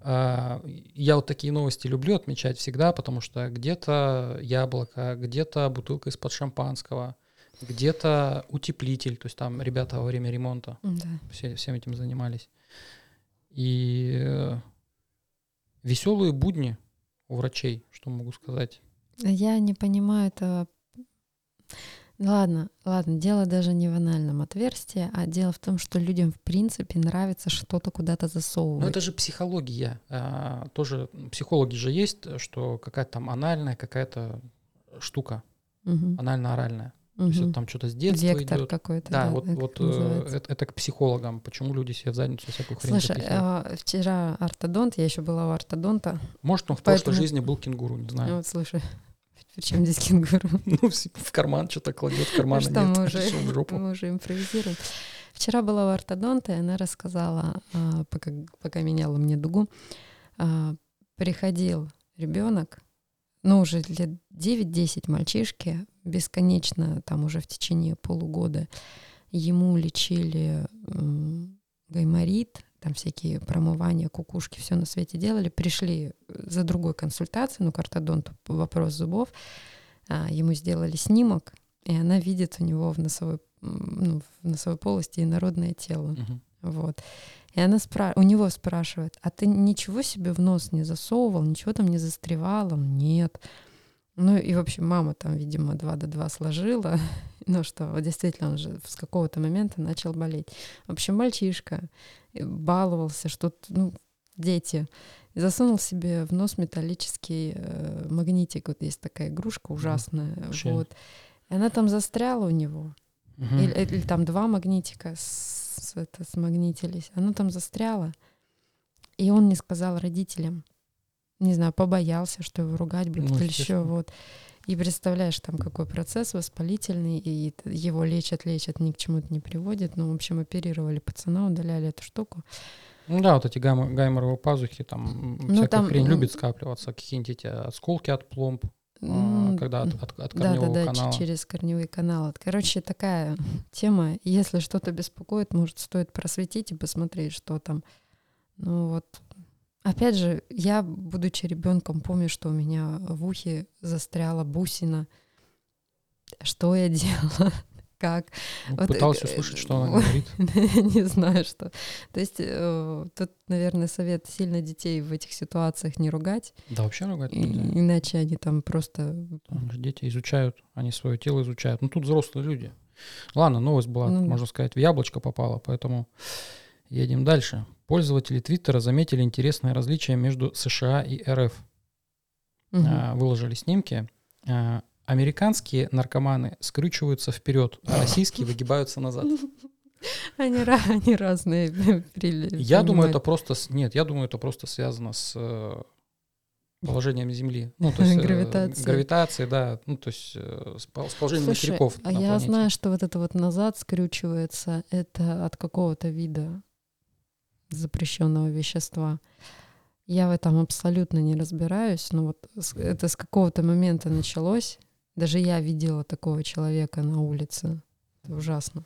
А, Я вот такие новости люблю отмечать всегда, потому что где-то яблоко, где-то бутылка из-под шампанского, где-то утеплитель, то есть там ребята во время ремонта Да. все, всем этим занимались. И веселые будни у врачей, что могу сказать. Я не понимаю этого. Ладно, ладно, дело даже не в анальном отверстии, а дело в том, что людям в принципе нравится что-то куда-то засовывать. Ну, это же психология. А, тоже психологи же есть, что какая-то там анальная какая-то штука, Мгм, анально-оральная. То есть это там что-то с детства Вектор идет. какой-то. Да, да, вот, как вот это э, называется. это, это к психологам. Почему люди себе в задницу всякую хрень Слушай, а, вчера ортодонт, я еще была у ортодонта. Может, он в поэтому- прошлой жизни был кенгуру, не знаю. Вот, слушай, при чем здесь кенгуру? *laughs* Ну, в в карман что-то кладет, кармана что нет, мы *laughs* уже, в *laughs* жопу. мы уже импровизируем. Вчера была у ортодонта, и она рассказала, а, пока, пока меняла мне дугу, а, приходил ребенок, ну, уже лет 9-10 мальчишки, бесконечно, там уже в течение полугода, ему лечили гайморит, там всякие промывания, кукушки, все на свете делали, пришли за другой консультацией, ну, к ортодонту, вопрос зубов, а, ему сделали снимок, и она видит у него в носовой, ну, в носовой полости инородное тело. Мгм. Вот. И она спра... у него спрашивает, а ты ничего себе в нос не засовывал, ничего там не застревало? Нет. Ну и, в общем, мама там, видимо, 2 до 2 сложила. *laughs* Ну что, действительно, он же с какого-то момента начал болеть. В общем, мальчишка э, баловался, что, ну, дети. засунул себе в нос металлический э, магнитик. Вот есть такая игрушка ужасная. Вообще. Вот. И она там застряла у него. Мгм. Или, или там два магнитика с, это, смагнитились. Оно там застряло. И он не сказал родителям. Не знаю, побоялся, что его ругать будут Ну, или еще вот. И представляешь, там какой процесс воспалительный, и его лечат, лечат, ни к чему это не приводит. Ну, в общем, оперировали пацана, удаляли эту штуку. Ну да, вот эти гайм- гайморовые пазухи, там Ну, всякая там, хрень любит скапливаться, какие-нибудь эти осколки от пломб, а, когда от, от- от Да, да, корневого да, канала. через корневые каналы. Короче, такая *laughs* тема. Если что-то беспокоит, может, стоит просветить и посмотреть, что там. Ну вот. Опять же, я, будучи ребенком, помню, что у меня в ухе застряла бусина. Что я делала? *laughs* Как? Ну, вот, Пытался э, услышать, что она э, говорит. *laughs* Не знаю, что. То есть э, тут, наверное, совет сильно детей в этих ситуациях не ругать, Да вообще ругать нельзя. иначе они там просто Там же дети изучают, они свое тело изучают. Ну тут взрослые люди. Ладно, новость была, Ну можно сказать, в яблочко попала, поэтому едем дальше. Пользователи Твиттера заметили интересное различие между США и РФ. А, Выложили снимки. А, Американские наркоманы скрючиваются вперед, а российские выгибаются назад. Они, они разные. Я думаю, это просто... Нет, я думаю, это просто связано с э, положением Земли. Ну, то есть... э, Гравитацией. Гравитацией, да. Ну, то есть э, с пол- с положением Слушай, материков а я планете. знаю, что вот это вот назад скрючивается, это от какого-то вида запрещенного вещества. Я в этом абсолютно не разбираюсь, но вот это с какого-то момента началось. Даже я видела такого человека на улице. Это ужасно.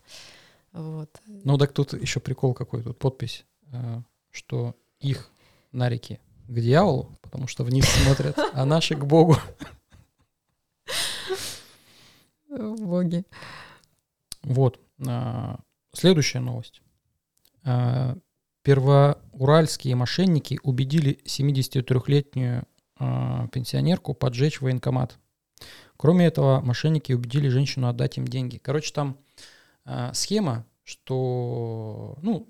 Вот. Ну, так тут еще прикол какой, тут подпись, э, что их нарики к дьяволу, потому что вниз смотрят, а наши к Богу. Боги. Вот. а, Следующая новость. Первоуральские мошенники убедили 73-летнюю а, пенсионерку поджечь военкомат. Кроме этого, мошенники убедили женщину отдать им деньги. Короче, там а, схема, что, ну,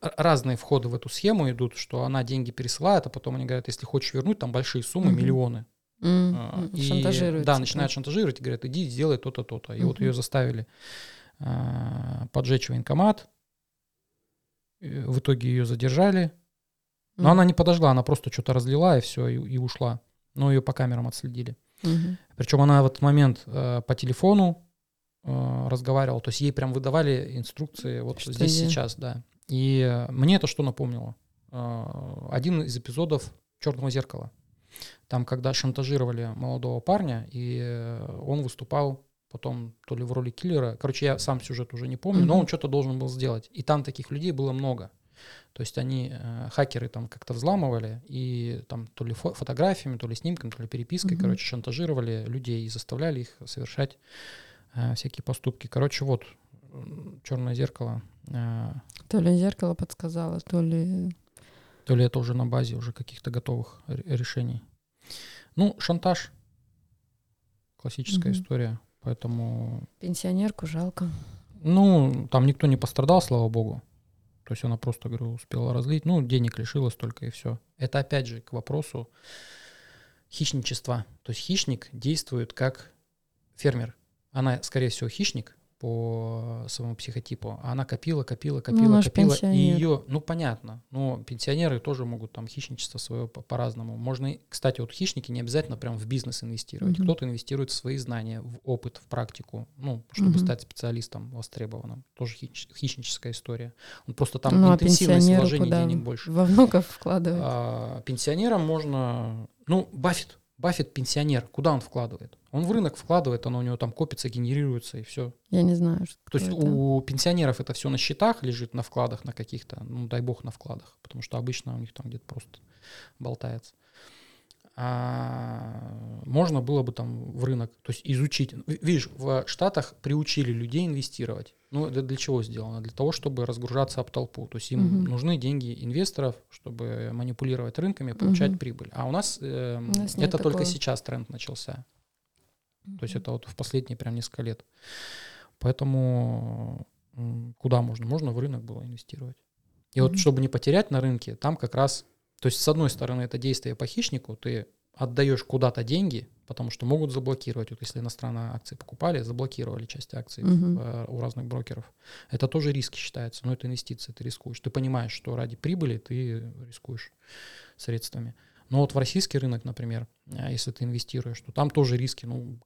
разные входы в эту схему идут, что она деньги пересылает, а потом они говорят, если хочешь вернуть, там большие суммы, Мгм. миллионы. М, и, Шантажируют. Да, начинают шантажировать и говорят, иди сделай то-то, то-то. И вот Мгм. ее заставили а, поджечь военкомат. Э, В итоге ее задержали. Но Мгм. она не подожгла, она просто что-то разлила и все, и, и ушла. Но ее по камерам отследили. Мгм. Причем она в этот момент э, по телефону э, разговаривала. То есть ей прям выдавали инструкции вот Что здесь делать? сейчас, да. И э, мне это что напомнило? Э, один из эпизодов Черного зеркала. Там, когда шантажировали молодого парня, и э, он выступал потом то ли в роли киллера. Короче, я сам сюжет уже не помню, но Мгм. он что-то должен был сделать. И там таких людей было много. То есть они, э, хакеры там как-то взламывали и там то ли фо- фотографиями, то ли снимками, то ли перепиской, Мгм. короче, шантажировали людей и заставляли их совершать э, всякие поступки. Короче, вот черное зеркало. э, То ли зеркало подсказало, то ли... то ли это уже на базе уже каких-то готовых ре- решений. Ну, шантаж. Классическая Мгм. история. Поэтому, Пенсионерку жалко. ну, там никто не пострадал, слава богу. То есть она просто, говорю, успела разлить. Ну, денег лишилась только и все. Это опять же к вопросу хищничества. То есть хищник действует как фермер. Она, скорее всего, хищник по своему психотипу, а она копила, копила, копила, ж копила, и ее, ну понятно, но пенсионеры тоже могут там хищничество свое по- по-разному. Можно, кстати, вот хищники не обязательно прям в бизнес инвестировать. Мгм. Кто-то инвестирует в свои знания, в опыт, в практику, ну, чтобы Мгм. стать специалистом востребованным. Тоже хищ- хищническая история. Он просто там ну, а интенсивность пенсионеру вложений денег больше. Во внуков вкладывать. А, пенсионерам можно... Ну, Баффет. Баффет пенсионер. Куда он вкладывает? Он в рынок вкладывает, оно у него там копится, генерируется и все. Я не знаю, что То есть это. у пенсионеров это все на счетах лежит, на вкладах, на каких-то, ну дай бог на вкладах, потому что обычно у них там где-то просто болтается. А, можно было бы там в рынок, то есть изучить. Ви- Видишь, в Штатах приучили людей инвестировать. Ну, это для чего сделано? Для того, чтобы разгружаться об толпу. То есть им Мгм. нужны деньги инвесторов, чтобы манипулировать рынками, получать Мгм. прибыль. А у нас, эм, У нас это только такого. сейчас тренд начался. То есть это вот в последние прям несколько лет. Поэтому куда можно? Можно в рынок было инвестировать. И вот Мгм. чтобы не потерять на рынке, там как раз, то есть с одной стороны это действие по хищнику, ты отдаешь куда-то деньги, потому что могут заблокировать. Вот если иностранные акции покупали, заблокировали часть акций э, у разных брокеров. Это тоже риски считается, но это инвестиции, ты рискуешь. Ты понимаешь, что ради прибыли ты рискуешь средствами. Но вот в российский рынок, например, а, если ты инвестируешь, то там тоже риски. Ну,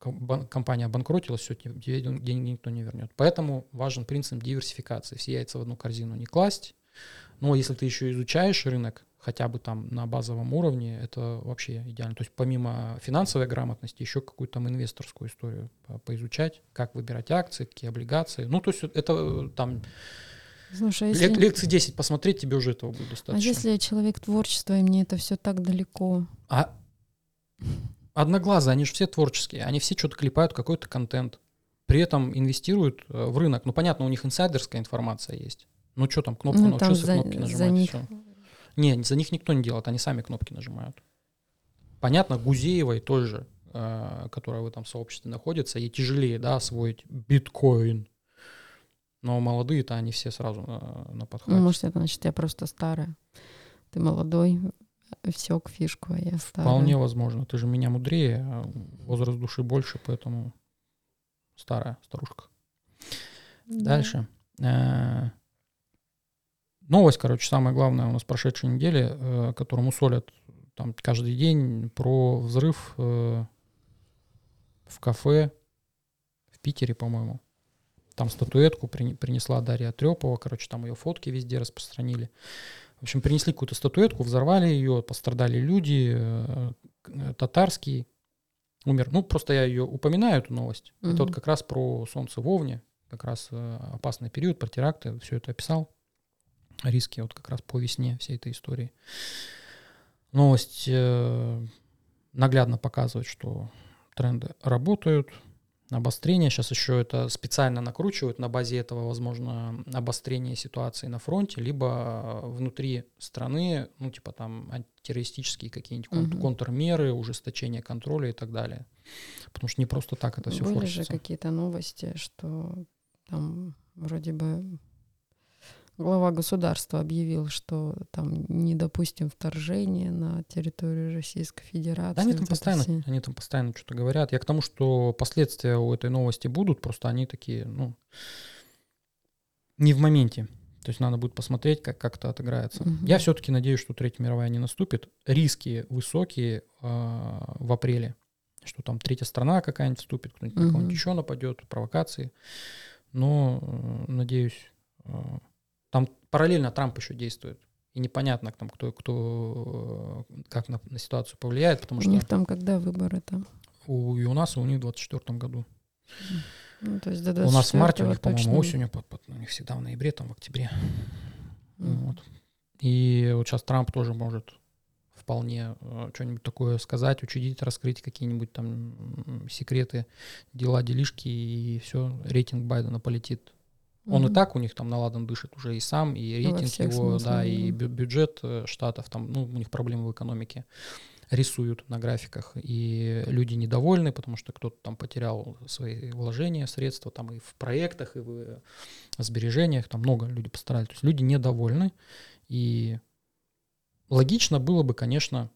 компания обанкротилась, все, тебе ден- деньги никто не вернет. Поэтому важен принцип диверсификации. Все яйца в одну корзину не класть. Но если ты еще изучаешь рынок, хотя бы там на базовом уровне, это вообще идеально. То есть помимо финансовой грамотности, еще какую-то там инвесторскую историю по- поизучать, как выбирать акции, какие облигации. Ну, то есть это э, там Слушай, а лек- если, лекций 10 посмотреть, тебе уже этого будет а достаточно. если я человек творчества, и мне это все так далеко? А одноглазые, они же все творческие, они все что-то клепают, какой-то контент. При этом инвестируют э, в рынок. Ну, понятно, у них инсайдерская информация есть. Ну, что там, кнопку Ну, там за- кнопки за нажимать, них- всё. Не, за них никто не делает, они сами кнопки нажимают. Понятно, Гузеевой той же, э, которая в этом сообществе находится, ей тяжелее, да, освоить биткоин. Но молодые-то они все сразу э, на подхвате. Ну, может, это значит, я просто старая. Ты молодой, всек фишку, а я старая. Вполне возможно. Ты же меня мудрее, а возраст души больше, поэтому старая старушка. Да. Дальше. Новость, короче, самая главная у нас прошедшей недели, э, которую мусолят там каждый день про взрыв э, в кафе в Питере, по-моему. Там статуэтку принесла Дарья Трепова, короче, там ее фотки везде распространили. В общем, принесли какую-то статуэтку, взорвали ее, пострадали люди, э, татарский умер. Ну, просто я ее упоминаю, эту новость. Это вот как раз про солнце в Овне, как раз э, опасный период, про теракты, все это описал. Риски вот как раз по весне всей этой истории. Новость э, наглядно показывает, что тренды работают, обострение. Сейчас еще это специально накручивают на базе этого, возможно, обострение ситуации на фронте, либо э, внутри страны, ну, типа там антитеррористические какие-нибудь кон- Мгм. контрмеры, ужесточение контроля и так далее. Потому что не просто так это все Были же форсится. какие-то новости, что там вроде бы глава государства объявил, что там не допустим вторжения на территорию Российской Федерации. Да, они там постоянно, все. они там постоянно что-то говорят. Я к тому, что последствия у этой новости будут, просто они такие, ну, не в моменте. То есть надо будет посмотреть, как, как это отыграется. Мгм. Я все-таки надеюсь, что Третья мировая не наступит. Риски высокие а, в апреле, что там третья страна какая-нибудь вступит, кто-нибудь на кого-нибудь еще нападет, провокации. Но, э, надеюсь, э, там параллельно Трамп еще действует. И непонятно, там, кто, кто как на, на ситуацию повлияет, потому У что них там когда выборы там? у, и у нас, и у них в 2024 году. Ну, то есть до у нас в марте, у 24-го них, по-моему, осенью, под- под- у них всегда в ноябре, там в октябре. Мгм. Вот. И вот сейчас Трамп тоже может вполне э, что-нибудь такое сказать, учудить, раскрыть какие-нибудь там секреты, дела, делишки, и все, рейтинг Байдена полетит. Он и Мгм. так у них там наладан дышит уже и сам, и рейтинг его, да, смыслах, и да. бю- бюджет э, штатов, там, ну, у них проблемы в экономике, рисуют на графиках, и люди недовольны, потому что кто-то там потерял свои вложения, средства, там и в проектах, и в э, сбережениях, там много людей постарались. То есть люди недовольны, и логично было бы, конечно,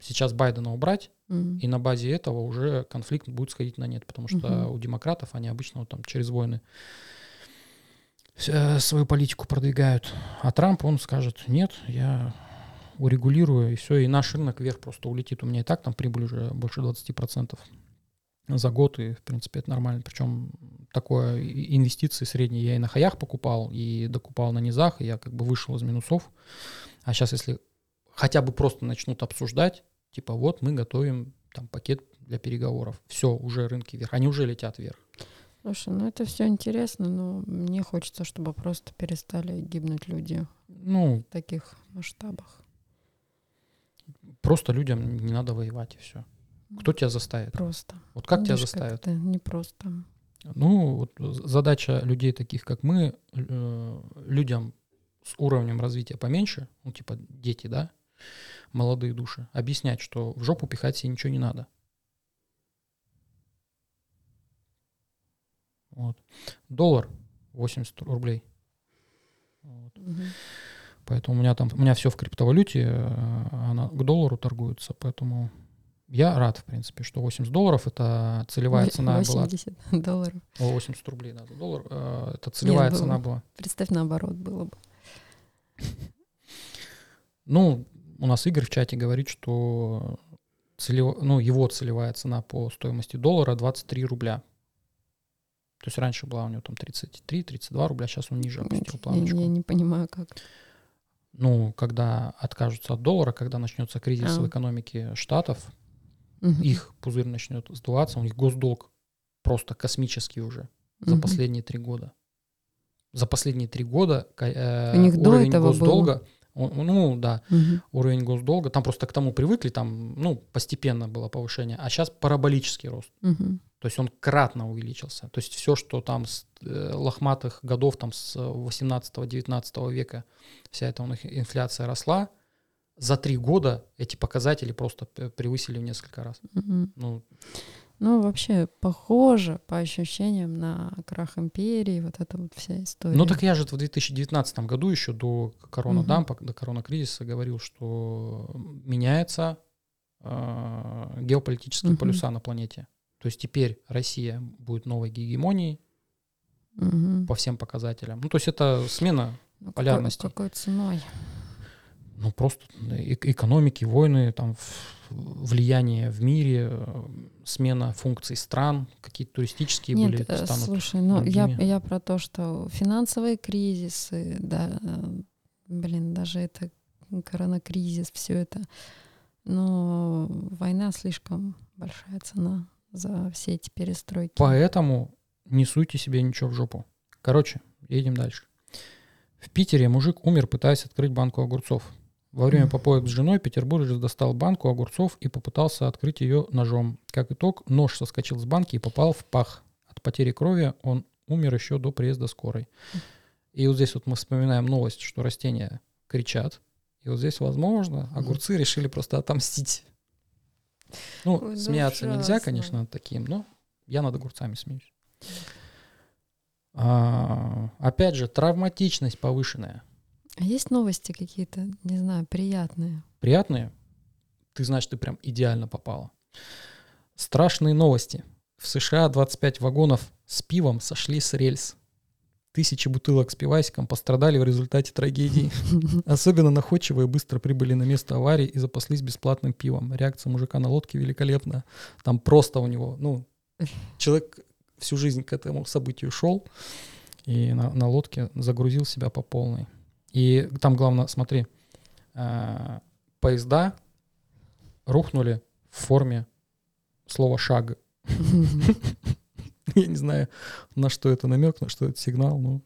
сейчас Байдена убрать, И на базе этого уже конфликт будет сходить на нет, потому что Мгм. у демократов они обычно вот там через войны э, свою политику продвигают. А Трамп, он скажет, нет, я урегулирую, и все, и наш рынок вверх просто улетит. У меня и так там прибыль уже больше 20% за год, и, в принципе, это нормально. Причем такое инвестиции средние я и на хаях покупал, и докупал на низах, и я как бы вышел из минусов. А сейчас, если хотя бы просто начнут обсуждать, типа вот мы готовим там пакет для переговоров, все, уже рынки вверх, они уже летят вверх. Слушай, ну это все интересно, но мне хочется, чтобы просто перестали гибнуть люди Ну, в таких масштабах. просто людям не надо воевать, и все. Кто тебя заставит? Просто. Вот как тебя Видишь, заставят? это непросто. Ну, вот задача людей таких, как мы, э, людям с уровнем развития поменьше, ну, типа дети, да, молодые души, объяснять, что в жопу пихать себе ничего не надо. Вот. Доллар 80 рублей. Вот. Мгм. Поэтому у меня там, у меня все в криптовалюте, э, она к доллару торгуется, поэтому я рад, в принципе, что 80 долларов это целевая цена была 80 долларов. о, 80 рублей, да, за доллар. э, Это целевая Нет, цена было. была. Представь, наоборот было бы. Ну, у нас Игорь в чате говорит, что целево- ну, его целевая цена по стоимости доллара 23 рубля. То есть раньше была у него там 33-32 рубля, сейчас он ниже опустил Я, планочку. я не понимаю, как. Ну, когда откажутся от доллара, когда начнется кризис А. в экономике Штатов, Мгм. их пузырь начнет сдуваться, у них госдолг просто космический уже за Мгм. последние три года. За последние три года э, У них до уровень этого госдолга, он- ну да, Мгм. уровень госдолга, там просто к тому привыкли, там, ну, постепенно было повышение, а сейчас параболический рост. Мгм. То есть он кратно увеличился. То есть все, что там с э, лохматых годов, там с 18-19 века, вся эта инфляция росла, за три года эти показатели просто превысили в несколько раз. Мгм. Ну, Ну, вообще, похоже по ощущениям на крах империи, вот эта вот вся история. ну так я же в 2019 году еще до коронадампа, Мгм. до коронакризиса говорил, что меняется э, геополитические Мгм. полюса на планете. То есть теперь Россия будет новой гегемонией Мгм. по всем показателям. Ну, то есть это смена Ну, какой- полярности. Какой ценой? ну, просто э- экономики, войны, там, влияние в мире, э, смена функций стран, какие-то туристические Нет, были, э, станут слушай, ну я, я про то, что финансовые кризисы, да, э, блин, даже это коронакризис, все это, но война слишком большая цена за все эти перестройки. Поэтому не суйте себе ничего в жопу. Короче, едем дальше. В Питере мужик умер, пытаясь открыть банку огурцов. Во время попоек с женой петербуржец достал банку огурцов и попытался открыть ее ножом. Как итог, нож соскочил с банки и попал в пах. От потери крови он умер еще до приезда скорой. И вот здесь вот мы вспоминаем новость, что растения кричат. И вот здесь, возможно, огурцы решили просто отомстить. Ну, Ой, смеяться нельзя, ужасно. конечно, над таким, но я над огурцами смеюсь. А, опять же, травматичность повышенная. А есть новости какие-то, не знаю, приятные? Приятные? Ты знаешь, ты прям идеально попала. Страшные новости. В США 25 вагонов с пивом сошли с рельс. Тысячи бутылок с пивасиком пострадали в результате трагедии. *laughs* Особенно находчивые быстро прибыли на место аварии и запаслись бесплатным пивом. Реакция мужика на лодке великолепна. Там просто у него, ну, человек всю жизнь к этому событию шел и на, на лодке загрузил себя по полной. И там главное, смотри, э, поезда рухнули в форме слова «шаг». *laughs* Я не знаю, на что это намек, на что это сигнал. Но...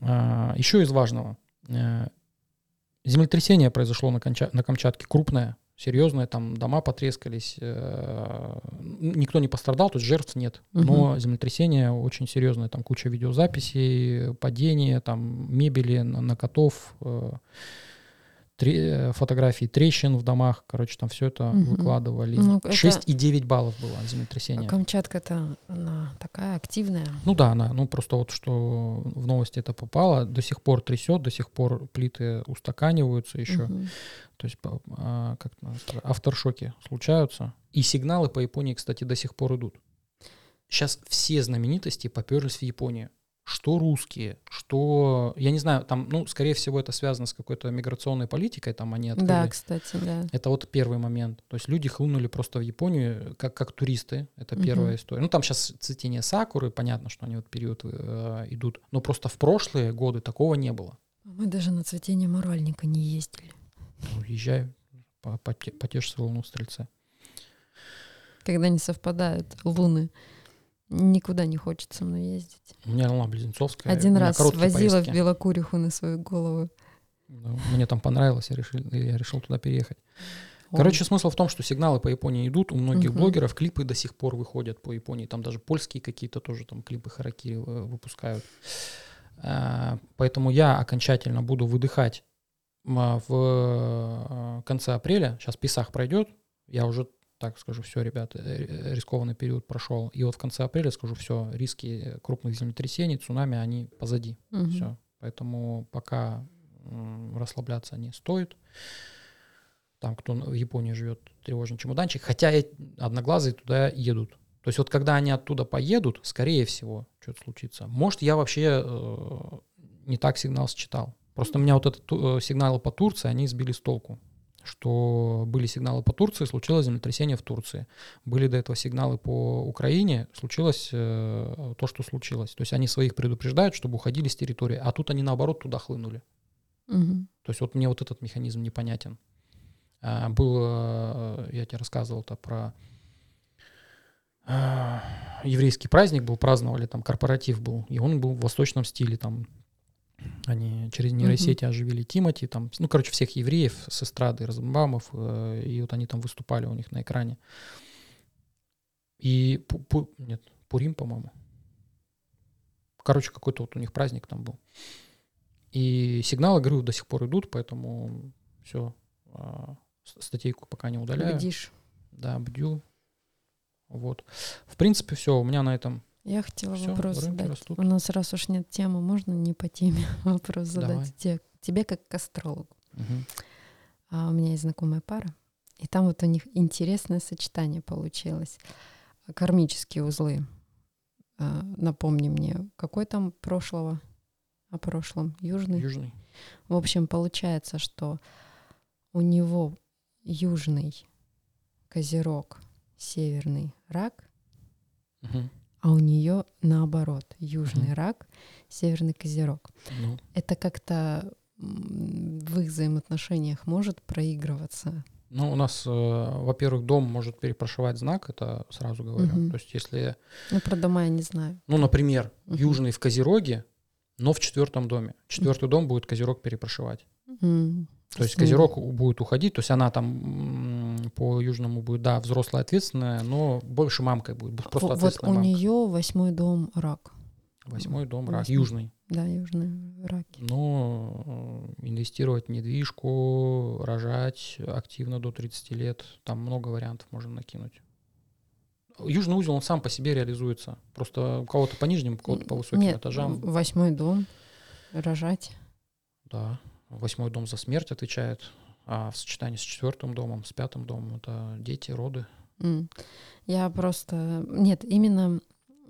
А, еще из важного. Э, Землетрясение произошло на, Камчатке крупное, серьезное, там дома потрескались, э, никто не пострадал, то есть жертв нет, но землетрясение очень серьезное, там куча видеозаписей, падения, там мебели на, на котов, э, тре- фотографии трещин в домах, короче, там все это Мгм. выкладывали. Ну, это- 6,9 баллов было А землетрясение. Камчатка-то, она такая активная. Ну да, она, ну просто вот что в новости это попало, до сих пор трясет, до сих пор плиты устаканиваются еще, Мгм. то есть а, как это авторшоки случаются. И сигналы по Японии, кстати, до сих пор идут. Сейчас все знаменитости поперлись в Японию. Что русские, что, я не знаю, там, ну, скорее всего, это связано с какой-то миграционной политикой, там они открыли. Да, кстати, да. Это вот первый момент. То есть люди хлынули просто в Японию как, как туристы. Это Мгм. первая история. Ну, там сейчас цветение сакуры, понятно, что они вот период э, идут. Но просто в прошлые годы такого не было. Мы даже на цветение моральника не ездили. Ну, Езжай, по- поте- потешься луну в стрельце. Когда не совпадают луны. Никуда не хочет со мной ездить. У меня жена Близнецовская. Один раз возила поездки. в Белокуриху на свою голову. Ну, Мне там понравилось, я решил, я решил туда переехать. Короче, смысл в том, что сигналы по Японии идут, у многих Мгм. блогеров клипы до сих пор выходят по Японии, там даже польские какие-то тоже там клипы харакири э, выпускают. А, Поэтому я окончательно буду выдыхать в э, конце апреля. Сейчас Писах пройдет, я уже так скажу, все, ребята, э, рискованный период прошел. И вот в конце апреля скажу, все, риски крупных землетрясений, цунами, они позади. Мгм. Все. Поэтому пока расслабляться не стоит. Там, кто в Японии живет, тревожный чемоданчик. Хотя одноглазые туда едут. То есть вот когда они оттуда поедут, скорее всего, что-то случится. Может, я вообще э, не так сигнал считал. Просто меня вот этот э, сигналы по Турции, они сбили с толку. Что были сигналы по Турции, случилось землетрясение в Турции. Были до этого сигналы по Украине, случилось э, то, что случилось. То есть они своих предупреждают, чтобы уходили с территории, а тут они наоборот туда хлынули. Мгм. То есть вот мне вот этот механизм непонятен. А, Был, э, я тебе рассказывал-то про а, еврейский праздник был, праздновали, там корпоратив был, и он был в восточном стиле, там они через нейросети оживили Тимати, там, ну, короче, всех евреев с эстрады, Розенбаумов, э, и вот они там выступали у них на экране. И, Пу- Пу- нет, Пурим, по-моему. Короче, какой-то вот у них праздник там был. И сигналы, говорю, до сих пор идут, поэтому все, статейку пока не удаляю. Бдишь. Да, бдю. Вот. В принципе, все, у меня на этом. Я хотела Всё, вопрос задать. растут. У нас раз уж нет темы, можно не по теме *laughs* вопрос задать те- тебе как к астрологу. Мгм. А у меня есть знакомая пара, и там вот у них интересное сочетание получилось. Кармические узлы. А, Напомни мне, какой там прошлого? О прошлом? Южный? Южный. В общем, получается, что у него южный козерог, северный рак, Мгм. А у нее наоборот, южный Мгм. рак, северный козерог. Ну, Это как-то в их взаимоотношениях может проигрываться. ну, у нас, э, во-первых, дом может перепрошивать знак, это сразу говорю. Мгм. То есть, если, Ну, про дома я не знаю. ну, например, Мгм. южный в Козероге, но в четвертом доме. Четвертый дом будет Козерог перепрошивать. М, То есть. Козерог будет уходить, то есть она там по южному будет, да, взрослая ответственная, но больше мамкой будет, просто Во- Вот ответственная у мамка. нее восьмой дом рак. Восьмой дом, рак, Восьмой. южный. Да, южные раки. Но э, инвестировать в недвижку, рожать активно до 30 лет, там много вариантов можно накинуть. Южный узел, он сам по себе реализуется. Просто у кого-то по нижним, у кого-то по высоким Нет, этажам. восьмой дом рожать. Да, восьмой дом за смерть отвечает, а в сочетании с четвертым домом, с пятым домом это дети, роды. М. Я просто... Нет, именно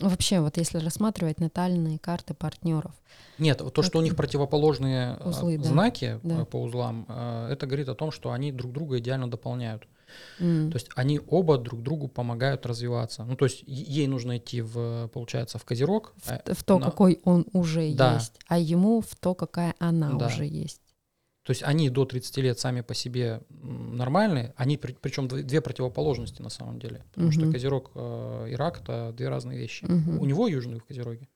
вообще, вот если рассматривать натальные карты партнеров, Нет, то, что у них противоположные э, Узлы, да. знаки Да. э, по узлам, э, это говорит о том, что они друг друга идеально дополняют. м, То есть они оба друг другу помогают развиваться. Ну, то есть ей нужно идти в, получается, в Козерог. а- в, в то, на- какой он уже Да. есть, а ему в то, какая она Да. уже есть. То есть они до 30 лет сами по себе нормальные, они причем две противоположности на самом деле. Потому что Мгм. Козерог э, и Рак это две разные вещи. Мгм. У него южный в Козероге.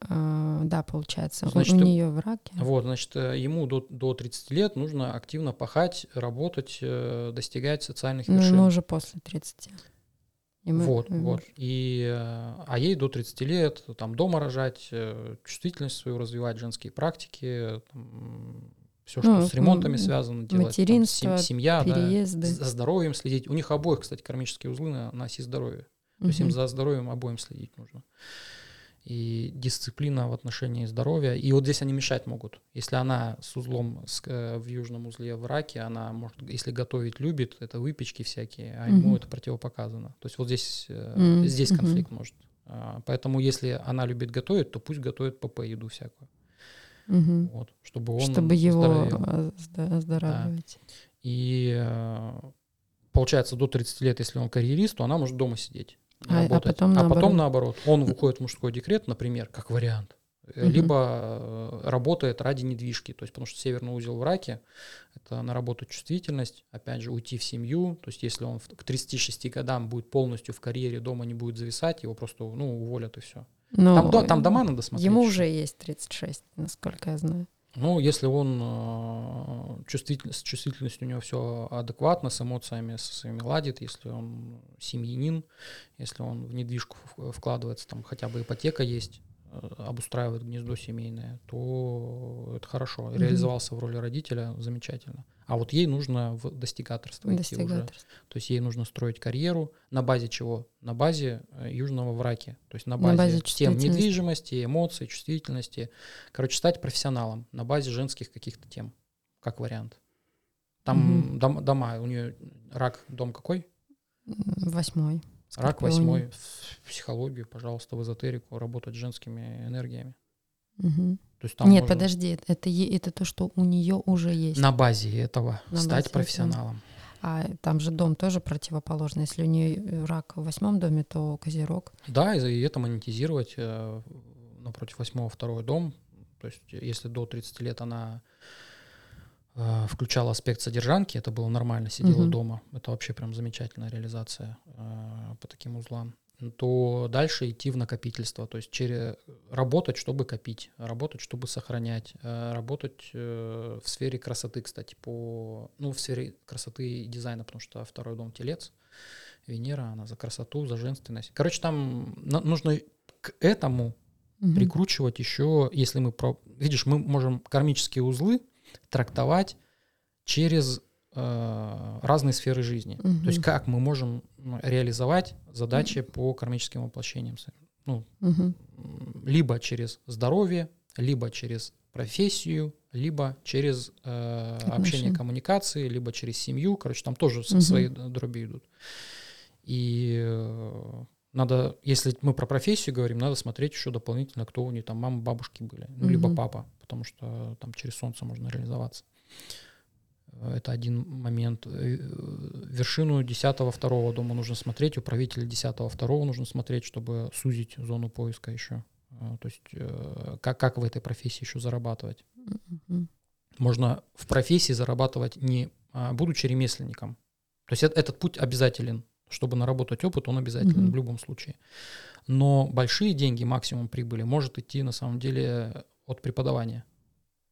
А, да, получается. Значит, у, нее в раке. Вот, значит, э, ему до, до 30 лет нужно активно пахать, работать, э, достигать социальных Ну, вершин. ему уже после 30. Ему- Вот, ему- вот. И, э, а ей до 30 лет там дома рожать, э, чувствительность свою развивать, женские практики, все, что Ну, с ремонтами связано, делать, там, материнство, сем- семья, да, переезды. за здоровьем следить. У них обоих, кстати, кармические узлы на, на оси здоровья. То есть им за здоровьем обоим следить нужно. И дисциплина в отношении здоровья. И вот здесь они мешать могут. Если она с узлом с, э, в южном узле в раке, она может, если готовить любит, это выпечки всякие, а ему Мгм. это противопоказано. То есть вот здесь, э, М, здесь конфликт может. А, Поэтому если она любит готовить, то пусть готовит ПП еду всякую. Мгм. Вот, чтобы он Чтобы его а, оздоравливать. И э, получается, до 30 лет, если он карьерист, то она может дома сидеть. А- а потом а наоборот. потом наоборот. Он уходит в мужской декрет, например, как вариант. Э, Либо э, работает ради недвижки, то есть потому что северный узел в раке — это наработать чувствительность, опять же, уйти в семью, то есть если он к 36 годам будет полностью в карьере, дома не будет зависать, его просто ну, уволят и все. Но Там, до- там дома надо смотреть. Ему уже есть 36, насколько я знаю. Ну, если он э, чувствитель, с чувствительностью у него все адекватно, с эмоциями со своими ладит, если он семьянин, если он в недвижку вкладывается, там хотя бы ипотека есть, обустраивает гнездо семейное, то это хорошо. Мгм. Реализовался в роли родителя, замечательно. А вот ей нужно в достигаторство идти уже. Достигаторство. То есть ей нужно строить карьеру. На базе чего? На базе э, южного враки. То есть на На базе, базе тем недвижимости, эмоций, чувствительности. Короче, стать профессионалом на базе женских каких-то тем, как вариант. Там Мгм. дом- дома, у нее рак, дом какой? М, Рак восьмой. В психологию, пожалуйста, в эзотерику, работать с женскими энергиями. Мгм. То есть там Нет, можно подожди, это, это то, что у нее уже есть. на базе этого На базе стать этого. профессионалом. А там же дом тоже противоположный. Если у нее рак в восьмом доме, то козерог. Да, и это монетизировать э, напротив восьмого второй дом. То есть если до 30 лет она э, включала аспект содержанки, это было нормально, сидела Мгм. дома. Это вообще прям замечательная реализация э, по таким узлам. То дальше идти в накопительство, то есть через работать, чтобы копить, работать, чтобы сохранять, э, работать э, в сфере красоты, кстати, по ну в сфере красоты и дизайна, потому что второй дом телец, Венера, она за красоту, за женственность. Короче, там на- нужно к этому Мгм. прикручивать еще, если мы про... Видишь, мы можем кармические узлы трактовать через э, разные сферы жизни. То есть как мы можем м, реализовать задачи по кармическим воплощениям. Ну, м, либо через здоровье, либо через профессию, либо через э, общение, коммуникации, либо через семью. Короче, там тоже Мгм. свои дроби идут. И э, надо, если мы про профессию говорим, надо смотреть еще дополнительно, кто у нее там мама, бабушки были, ну, либо Мгм. папа, потому что там через солнце можно реализоваться. Это один момент. Э, Вершину 10 второго дома нужно смотреть, у правителя 10 второго нужно смотреть, чтобы сузить зону поиска еще. Э, То есть э, как, как в этой профессии еще зарабатывать. Мгм. Можно в профессии зарабатывать не а, будучи ремесленником. То есть этот путь обязателен. Чтобы наработать опыт, он обязателен Мгм. в любом случае. Но большие деньги, максимум прибыли, может идти на самом деле от преподавания.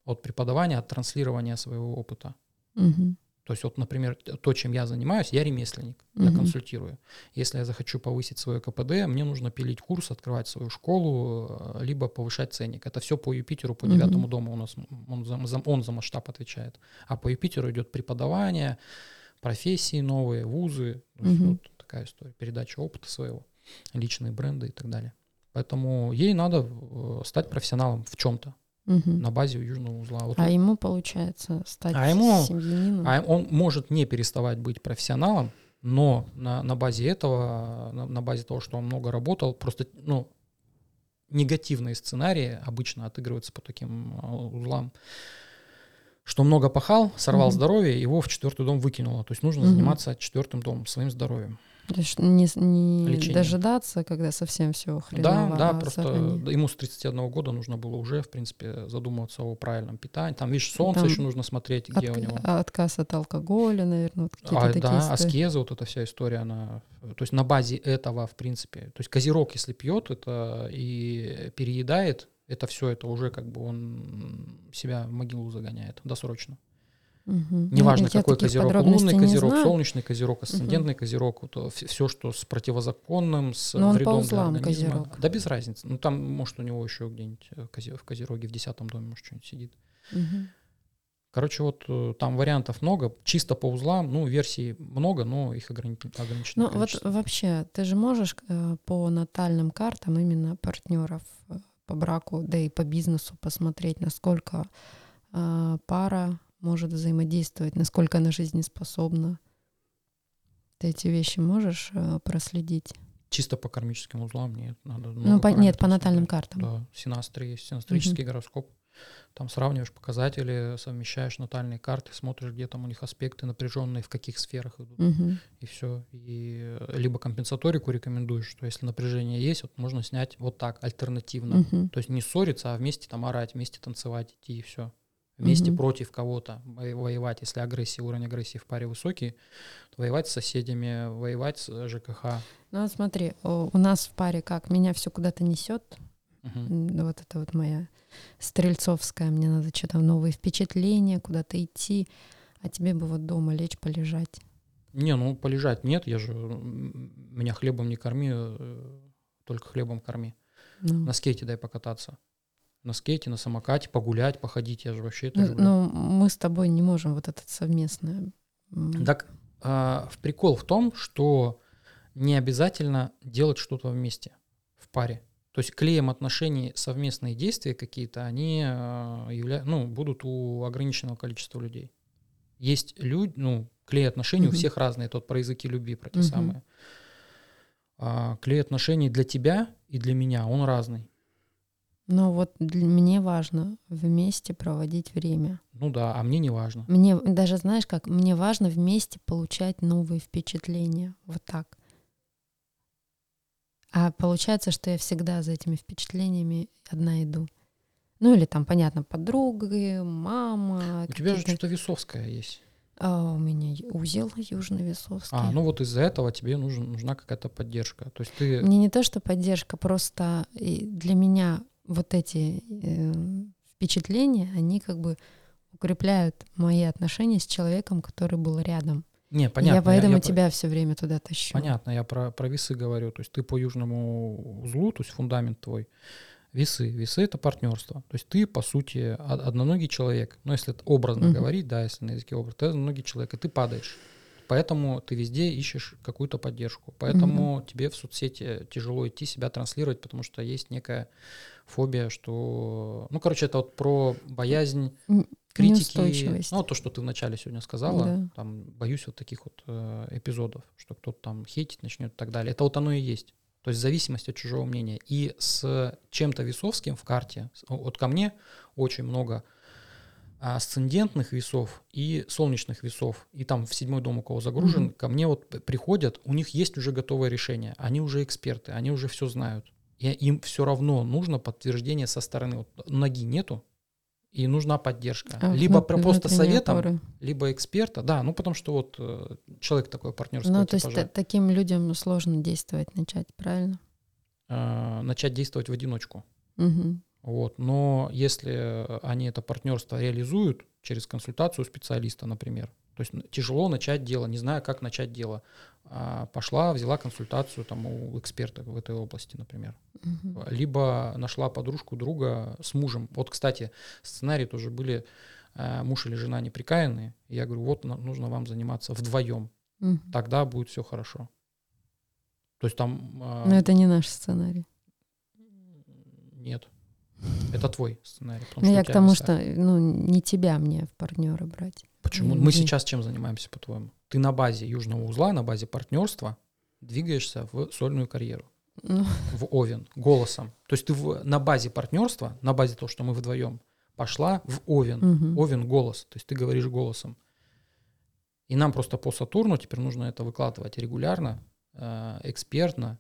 От преподавания, от транслирования своего опыта. Мгм. То есть вот, например, то, чем я занимаюсь, я ремесленник, я Мгм. консультирую. Если я захочу повысить свое КПД, мне нужно пилить курс, открывать свою школу, э, либо повышать ценник. Это все по Юпитеру, по девятому дому у нас, он за- он за масштаб отвечает. А по Юпитеру идет преподавание, профессии новые, вузы, Мгм. вот такая история, передача опыта своего, личные бренды и так далее. Поэтому ей надо э, стать профессионалом в чем-то Мгм. на базе южного узла. Вот А ему получается стать А ему- семьянином. а он может не переставать быть профессионалом, но на, на базе этого, на, на базе того, что он много работал, просто ну, негативные сценарии обычно отыгрываются по таким а, узлам. Что много пахал, сорвал Мгм. здоровье, его в четвертый дом выкинуло. То есть нужно Мгм. заниматься четвертым домом, своим здоровьем. То есть не, не Лечение. дожидаться, когда совсем все Да, хреново. да, а просто да, ему с 31 года нужно было уже, в принципе, задумываться о правильном питании. Там, видишь, солнце Там еще нужно смотреть, где От- у него. Отказ от алкоголя, наверное, вот какие-то А, такие да, истории. аскеза, вот эта вся история, она, то есть на базе этого, в принципе, то есть козерог, если пьет это и переедает, это все, это уже как бы он себя в могилу загоняет досрочно. Мгм. Неважно, я какой козерог, лунный козерог, знаю. солнечный козерог, асцендентный козерог, вот, все, что с противозаконным, с Но он вредом для узлам организма. козерог. Да без разницы. Ну там, может, у него еще где-нибудь э, в козероге в десятом доме, может, что-нибудь сидит. Мгм. Короче, вот э, там вариантов много. Чисто по узлам, ну, версий много, но их ограничено, ограничено Ну вот вообще, ты же можешь э, по натальным картам именно партнеров э, по браку, да и по бизнесу посмотреть, насколько э, пара может взаимодействовать, насколько она жизнеспособна. Ты эти вещи можешь э, проследить? Чисто по кармическим узлам нет. Надо Ну, по- нет, по натальным картам. Да, синастры есть, синастрический гороскоп. Там сравниваешь показатели, совмещаешь натальные карты, смотришь, где там у них аспекты напряженные, в каких сферах идут, Мгм. и все. И э, либо компенсаторику рекомендуешь, что если напряжение есть, вот можно снять вот так, альтернативно. Мгм. То есть не ссориться, а вместе там орать, вместе танцевать, идти и все. Вместе Мгм. против кого-то во- воевать, если агрессия, уровень агрессии в паре высокий, то воевать с соседями, воевать с ЖКХ. Ну вот смотри, у нас в паре как меня все куда-то несет. М, Вот это вот моя стрельцовская. Мне надо что-то новые впечатления, куда-то идти. А тебе бы вот дома лечь, полежать. Не, ну полежать нет, я же меня хлебом не корми, э, только хлебом корми. Ну, На скейте дай покататься. На скейте, на самокате, погулять, походить, я же вообще это ну, люблю. ну, мы с тобой не можем вот это совместное. Так а, в прикол в том, что не обязательно делать что-то вместе, в паре. То есть клеем отношений совместные действия какие-то, они а, явля... ну, будут у ограниченного количества людей. Есть люди, ну, клей отношений у Мгм. всех разные, тот про языки любви, про те Мгм. самые. А, клей отношений для тебя и для меня, он разный. Но вот для- мне важно вместе проводить время. Ну да, а мне не важно. Мне даже, знаешь как, мне важно вместе получать новые впечатления. Вот так. А получается, что я всегда за этими впечатлениями одна иду. Ну или там, понятно, подруги, мама. У тебя же что-то весовское есть. А, у меня узел южно-весовский. А, ну вот из-за этого тебе нужен, нужна какая-то поддержка. То есть ты... Мне не то, что поддержка, просто для меня вот эти э, впечатления, они как бы укрепляют мои отношения с человеком, который был рядом. Не, понятно. я поэтому я- тебя все время туда тащу. Понятно, я про, про весы говорю. То есть ты по южному узлу, то есть фундамент твой, весы. Весы — это партнерство. То есть ты, по сути, одноногий человек. Ну, если это образно Мгм. говорить, да, если на языке образ, ты одноногий человек, и ты падаешь. Поэтому ты везде ищешь какую-то поддержку. Поэтому тебе в соцсети тяжело идти, себя транслировать, потому что есть некая фобия, что... Ну, короче, это вот про боязнь критики. Ну, то, что ты вначале сегодня сказала, Да. там боюсь вот таких вот э, эпизодов, что кто-то там хейтить начнет и так далее. Это вот оно и есть. То есть зависимость от чужого мнения. И с чем-то весовским в карте, вот ко мне очень много асцендентных весов и солнечных весов. И там в седьмой дом у кого загружен, Мгм. ко мне вот приходят, у них есть уже готовое решение, они уже эксперты, они уже все знают. И им все равно нужно подтверждение со стороны. Вот ноги нету, и нужна поддержка. А Либо внут- про- просто советом, опоры. либо эксперта, да, ну потому что вот э, человек такой партнерского Ну, то есть та- таким людям сложно действовать, начать, правильно? э, начать действовать в одиночку. Мгм. Вот. Но если они это партнерство реализуют через консультацию специалиста, например, то есть н- тяжело начать дело, не зная, как начать дело. А, Пошла, взяла консультацию там, у эксперта в этой области, например. Мгм. Либо нашла подружку друга с мужем. Вот, кстати, сценарии тоже были э, муж или жена неприкаянные. Я говорю, вот на- нужно вам заниматься вдвоем. Мгм. тогда будет все хорошо. То есть там а, Но это не наш сценарий. нет. Это твой сценарий. потому Ну, что я к тому, что ну, не тебя мне в партнеры брать. Почему? Мы сейчас чем занимаемся, по-твоему? Ты на базе южного узла, на базе партнерства двигаешься в сольную карьеру, Ну, в Овен, голосом. То есть ты в- на базе партнерства, на базе того, что мы вдвоем, пошла в Овен. мгм. Овен голос, то есть ты говоришь голосом. И нам просто по Сатурну теперь нужно это выкладывать регулярно, э, экспертно,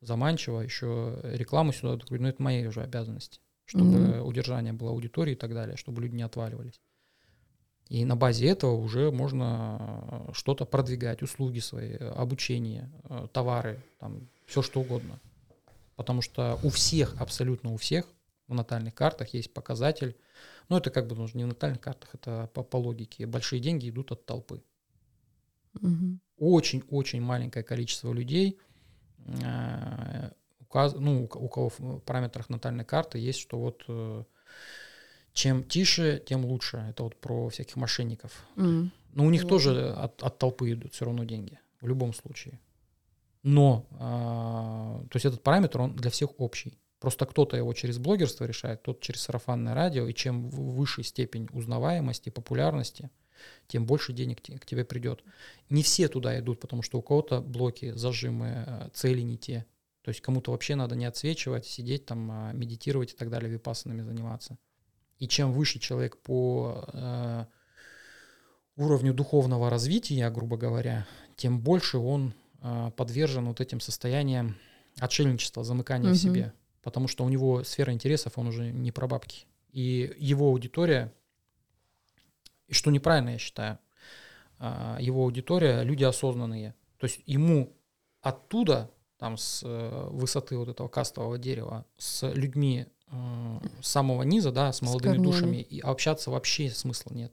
заманчиво, еще рекламу сюда. Но это мои уже обязанности, чтобы Мгм. удержание было аудитории и так далее, чтобы люди не отваливались. И на базе этого уже можно э, что-то продвигать, услуги свои, э, обучение, э, товары, там, все что угодно. Потому что у всех, абсолютно у всех в натальных картах есть показатель. Ну, это как бы ну, не в натальных картах, это по, по логике. Большие деньги идут от толпы. Очень-очень маленькое количество людей, э, указ- ну, у ко- у кого в параметрах натальной карты есть, что вот э, чем тише, тем лучше. Это вот про всяких мошенников. М. Но у них Вот. тоже от, от толпы идут все равно деньги, в любом случае. Но, а, то есть этот параметр, он для всех общий. Просто кто-то его через блогерство решает, тот через сарафанное радио, и чем выше степень узнаваемости, популярности, тем больше денег те- к тебе придет. Не все туда идут, потому что у кого-то блоки, зажимы, э, цели не те. То есть кому-то вообще надо не отсвечивать, сидеть там, а, медитировать и так далее, випассанами заниматься. И чем выше человек по э, уровню духовного развития, грубо говоря, тем больше он э, подвержен вот этим состояниям отшельничества, замыкания Мгм. в себе. Потому что у него сфера интересов, он уже не про бабки. И его аудитория, и что неправильно, я считаю, а, его аудитория люди осознанные. То есть ему оттуда, там с э, высоты вот этого кастового дерева, с людьми э, с самого низа, да, с молодыми корнями. душами, и общаться вообще смысла нет.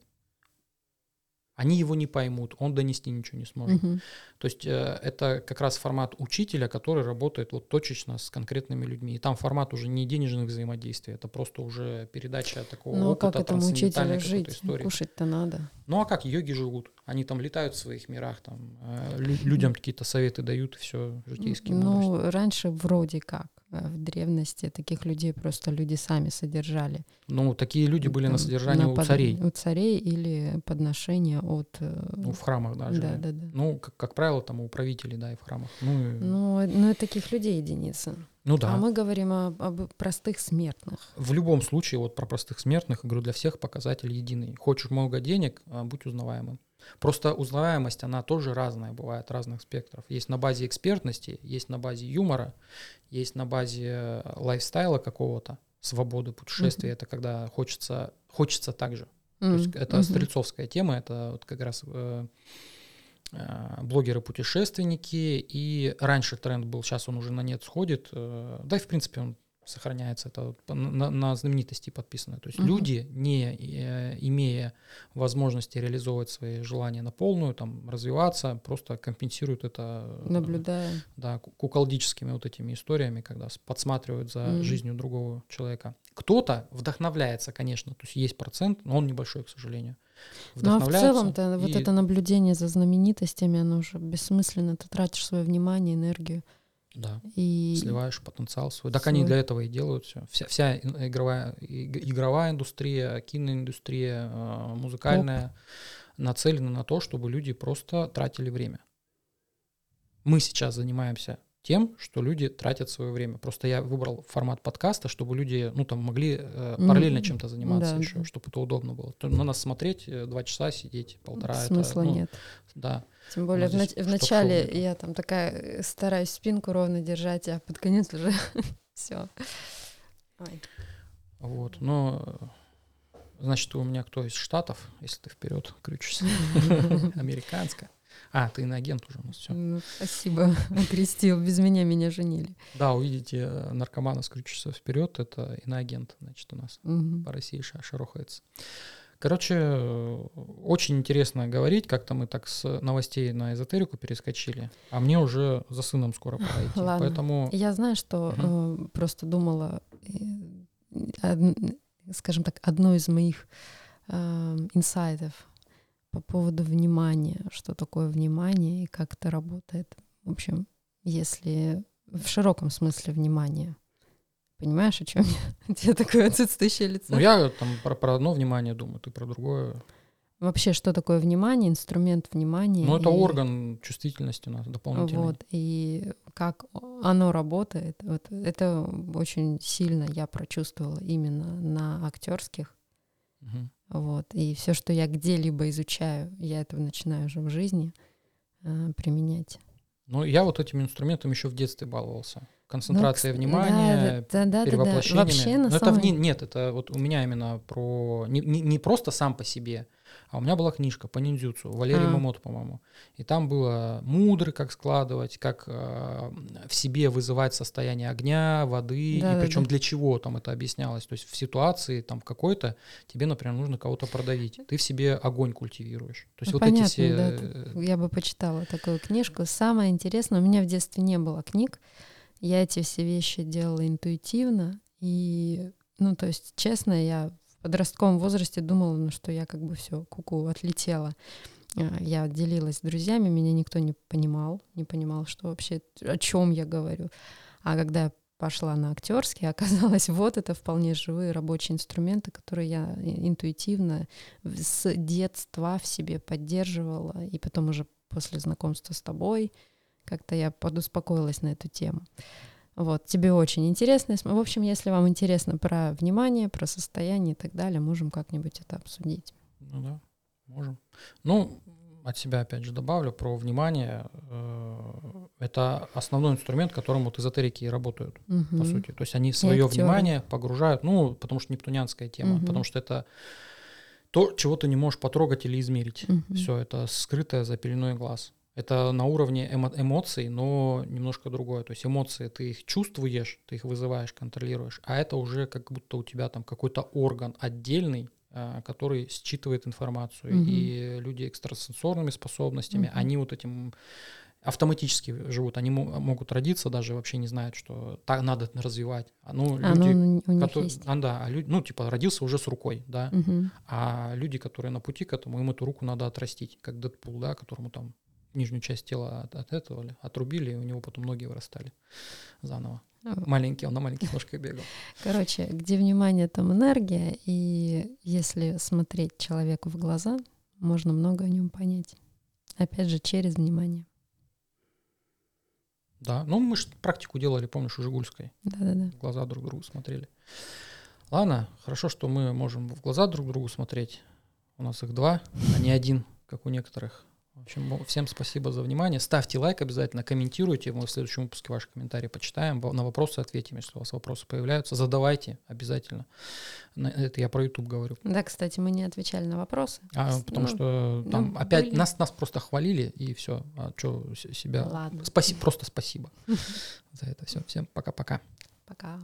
Они его не поймут, он донести ничего не сможет. Мгм. То есть э, это как раз формат учителя, который работает вот точечно с конкретными людьми. И там формат уже не денежных взаимодействий, это просто уже передача такого Ну а опыта, как этому учителю жить? истории. Кушать-то надо. Ну а как йоги живут? Они там летают в своих мирах, там э, лю- людям какие-то советы дают, все житейские мудрости. Ну, раньше вроде как. Э, В древности таких людей просто люди сами содержали. Ну, такие люди были на Там, содержании на у под- царей, У царей или подношения от... э, ну, в храмах даже. да, да, да. Ну, как, как правило, там у правителей, да, и в храмах. Ну, и- Ну, ну, таких людей единицы. ну да. А мы говорим о- об простых смертных. В любом случае, вот про простых смертных, говорю, для всех показатель единый. Хочешь много денег, а, будь узнаваемым. Просто узнаваемость, она тоже разная, бывает разных спектров. Есть на базе экспертности, есть на базе юмора, есть на базе э, лайфстайла какого-то, свободы путешествия. Мгм. Это когда хочется, хочется так же. То есть это мгм. стрельцовская тема, это вот как раз э, э, блогеры-путешественники, и раньше тренд был, сейчас он уже на нет сходит, э, да и в принципе он сохраняется, это вот на, на знаменитости подписано. То есть Мгм. люди, не э, имея возможности реализовывать свои желания на полную, там, развиваться, просто компенсируют это э, Наблюдая. да, ку- куколдическими вот этими историями, когда подсматривают за Мгм. жизнью другого человека. Кто-то вдохновляется, конечно, то есть есть процент, но он небольшой, к сожалению. Ну а в целом-то вот и- это наблюдение за знаменитостями, оно уже бессмысленно. Ты тратишь свое внимание, энергию. Да, И сливаешь потенциал свой. Так они свой. для этого и делают все. Вся, вся игровая, иг- игровая индустрия, киноиндустрия, э, музыкальная нацелена на то, чтобы люди просто тратили время. Мы сейчас занимаемся тем, что люди тратят свое время. Просто я выбрал формат подкаста, чтобы люди, ну, там, могли э, параллельно чем-то заниматься Да, еще, чтобы это удобно было. То на нас смотреть э, два часа, сидеть полтора. это, смысла ну, нет. Да. Тем более в, здесь нач- в штук начале шоу я там такая э, стараюсь спинку ровно держать, а под конец уже *laughs* все. Вот, но э, значит, у меня кто из штатов, если ты вперед крючишься, *laughs* американская. А, ты иноагент уже у нас все. Ну, спасибо, *laughs* окрестил. Без меня меня женили. Да, увидите э, наркомана с крючишься вперед, это иноагент, значит, у нас Мгм. по России ша- шарохается. Короче, э, очень интересно говорить, как-то мы так с новостей на эзотерику перескочили, а мне уже за сыном скоро пора идти. *laughs* Ладно. Поэтому Я знаю, что э, просто думала, э, од- скажем так, одно из моих э, инсайтов по поводу внимания, что такое внимание и как это работает. В общем, если в широком смысле внимания. Понимаешь, о чем я? *laughs* У тебя такое отсутствующее лицо. ну, я там про, про одно внимание думаю, ты про другое. Вообще, что такое внимание, инструмент внимания? Ну, это и- орган чувствительности у нас дополнительный. Вот, и как оно работает, вот это очень сильно я прочувствовала именно на актерских. Мгм. Вот, и все, что я где-либо изучаю, я это начинаю уже в жизни э, применять. Ну, я вот этим инструментом еще в детстве баловался. Концентрация Ну, внимания, да, да, да, да, да. перевоплощениями. Вообще, на Но это самом вне- нет, это вот у меня именно про не, не- не просто сам по себе, а у меня была книжка по ниндзюцу Валерий А. Мамото, по-моему. И там было мудры, как складывать, как э, в себе вызывать состояние огня, воды, и Да-да-да. причем для чего там это объяснялось. То есть в ситуации там какой-то тебе, например, нужно кого-то продавить, ты в себе огонь культивируешь. То есть Ну, вот эти понятно, все да, э, Я бы почитала такую книжку. Самое интересное, у меня в детстве не было книг. Я эти все вещи делала интуитивно. И, ну, то есть, честно, я в подростковом возрасте думала, ну, что я как бы все, куку, отлетела. А, Я делилась с друзьями, меня никто не понимал, не понимал, что вообще, о чем я говорю. А когда я пошла на актерский, *laughs* оказалось, вот это вполне живые рабочие инструменты, которые я интуитивно с детства в себе поддерживала, и потом уже после знакомства с тобой как-то я подуспокоилась на эту тему. Вот, тебе очень интересно. В общем, если вам интересно про внимание, про состояние и так далее, можем как-нибудь это обсудить. Ну да, можем. Ну, от себя опять же добавлю про внимание. Э, это основной инструмент, которым вот эзотерики и работают, Мгм. по сути. То есть они свое внимание погружают, ну, потому что нептунианская тема, Мгм. потому что это то, чего ты не можешь потрогать или измерить. Мгм. Все это скрытое за пеленой глаз. Это на уровне эмо- эмоций, но немножко другое. То есть эмоции ты их чувствуешь, ты их вызываешь, контролируешь, а это уже как будто у тебя там какой-то орган отдельный, а, который считывает информацию. Мгм. И люди экстрасенсорными способностями, Мгм. они вот этим автоматически живут. Они мо- могут родиться, даже вообще не знают, что так надо развивать. А, Ну, А, ну, люди, у них которые- есть. а, да, а люди, ну, типа, родился уже с рукой, да. Мгм. А люди, которые на пути к этому, им эту руку надо отрастить, как Дэдпул, да, которому там нижнюю часть тела от, от этого ли, отрубили, и у него потом ноги вырастали заново. А, Маленький, он на маленьких ножках бегал. Короче, где внимание, там энергия, и если смотреть человеку в глаза, можно много о нем понять. Опять же, через внимание. Да, ну мы же практику делали, помнишь, у Жигульской. Да-да-да. Глаза друг другу смотрели. Ладно, хорошо, что мы можем в глаза друг другу смотреть. У нас их два, а не один, как у некоторых. В общем, всем спасибо за внимание. Ставьте лайк обязательно, комментируйте. Мы в следующем выпуске ваши комментарии почитаем. На вопросы ответим, если у вас вопросы появляются. Задавайте обязательно. Это я про YouTube говорю. Да, кстати, мы не отвечали на вопросы. А, потому ну, что там ну, опять были. нас, нас просто хвалили, и все. А что себя... Ладно. Спасибо, просто спасибо *laughs* за это все. Всем пока-пока. Пока.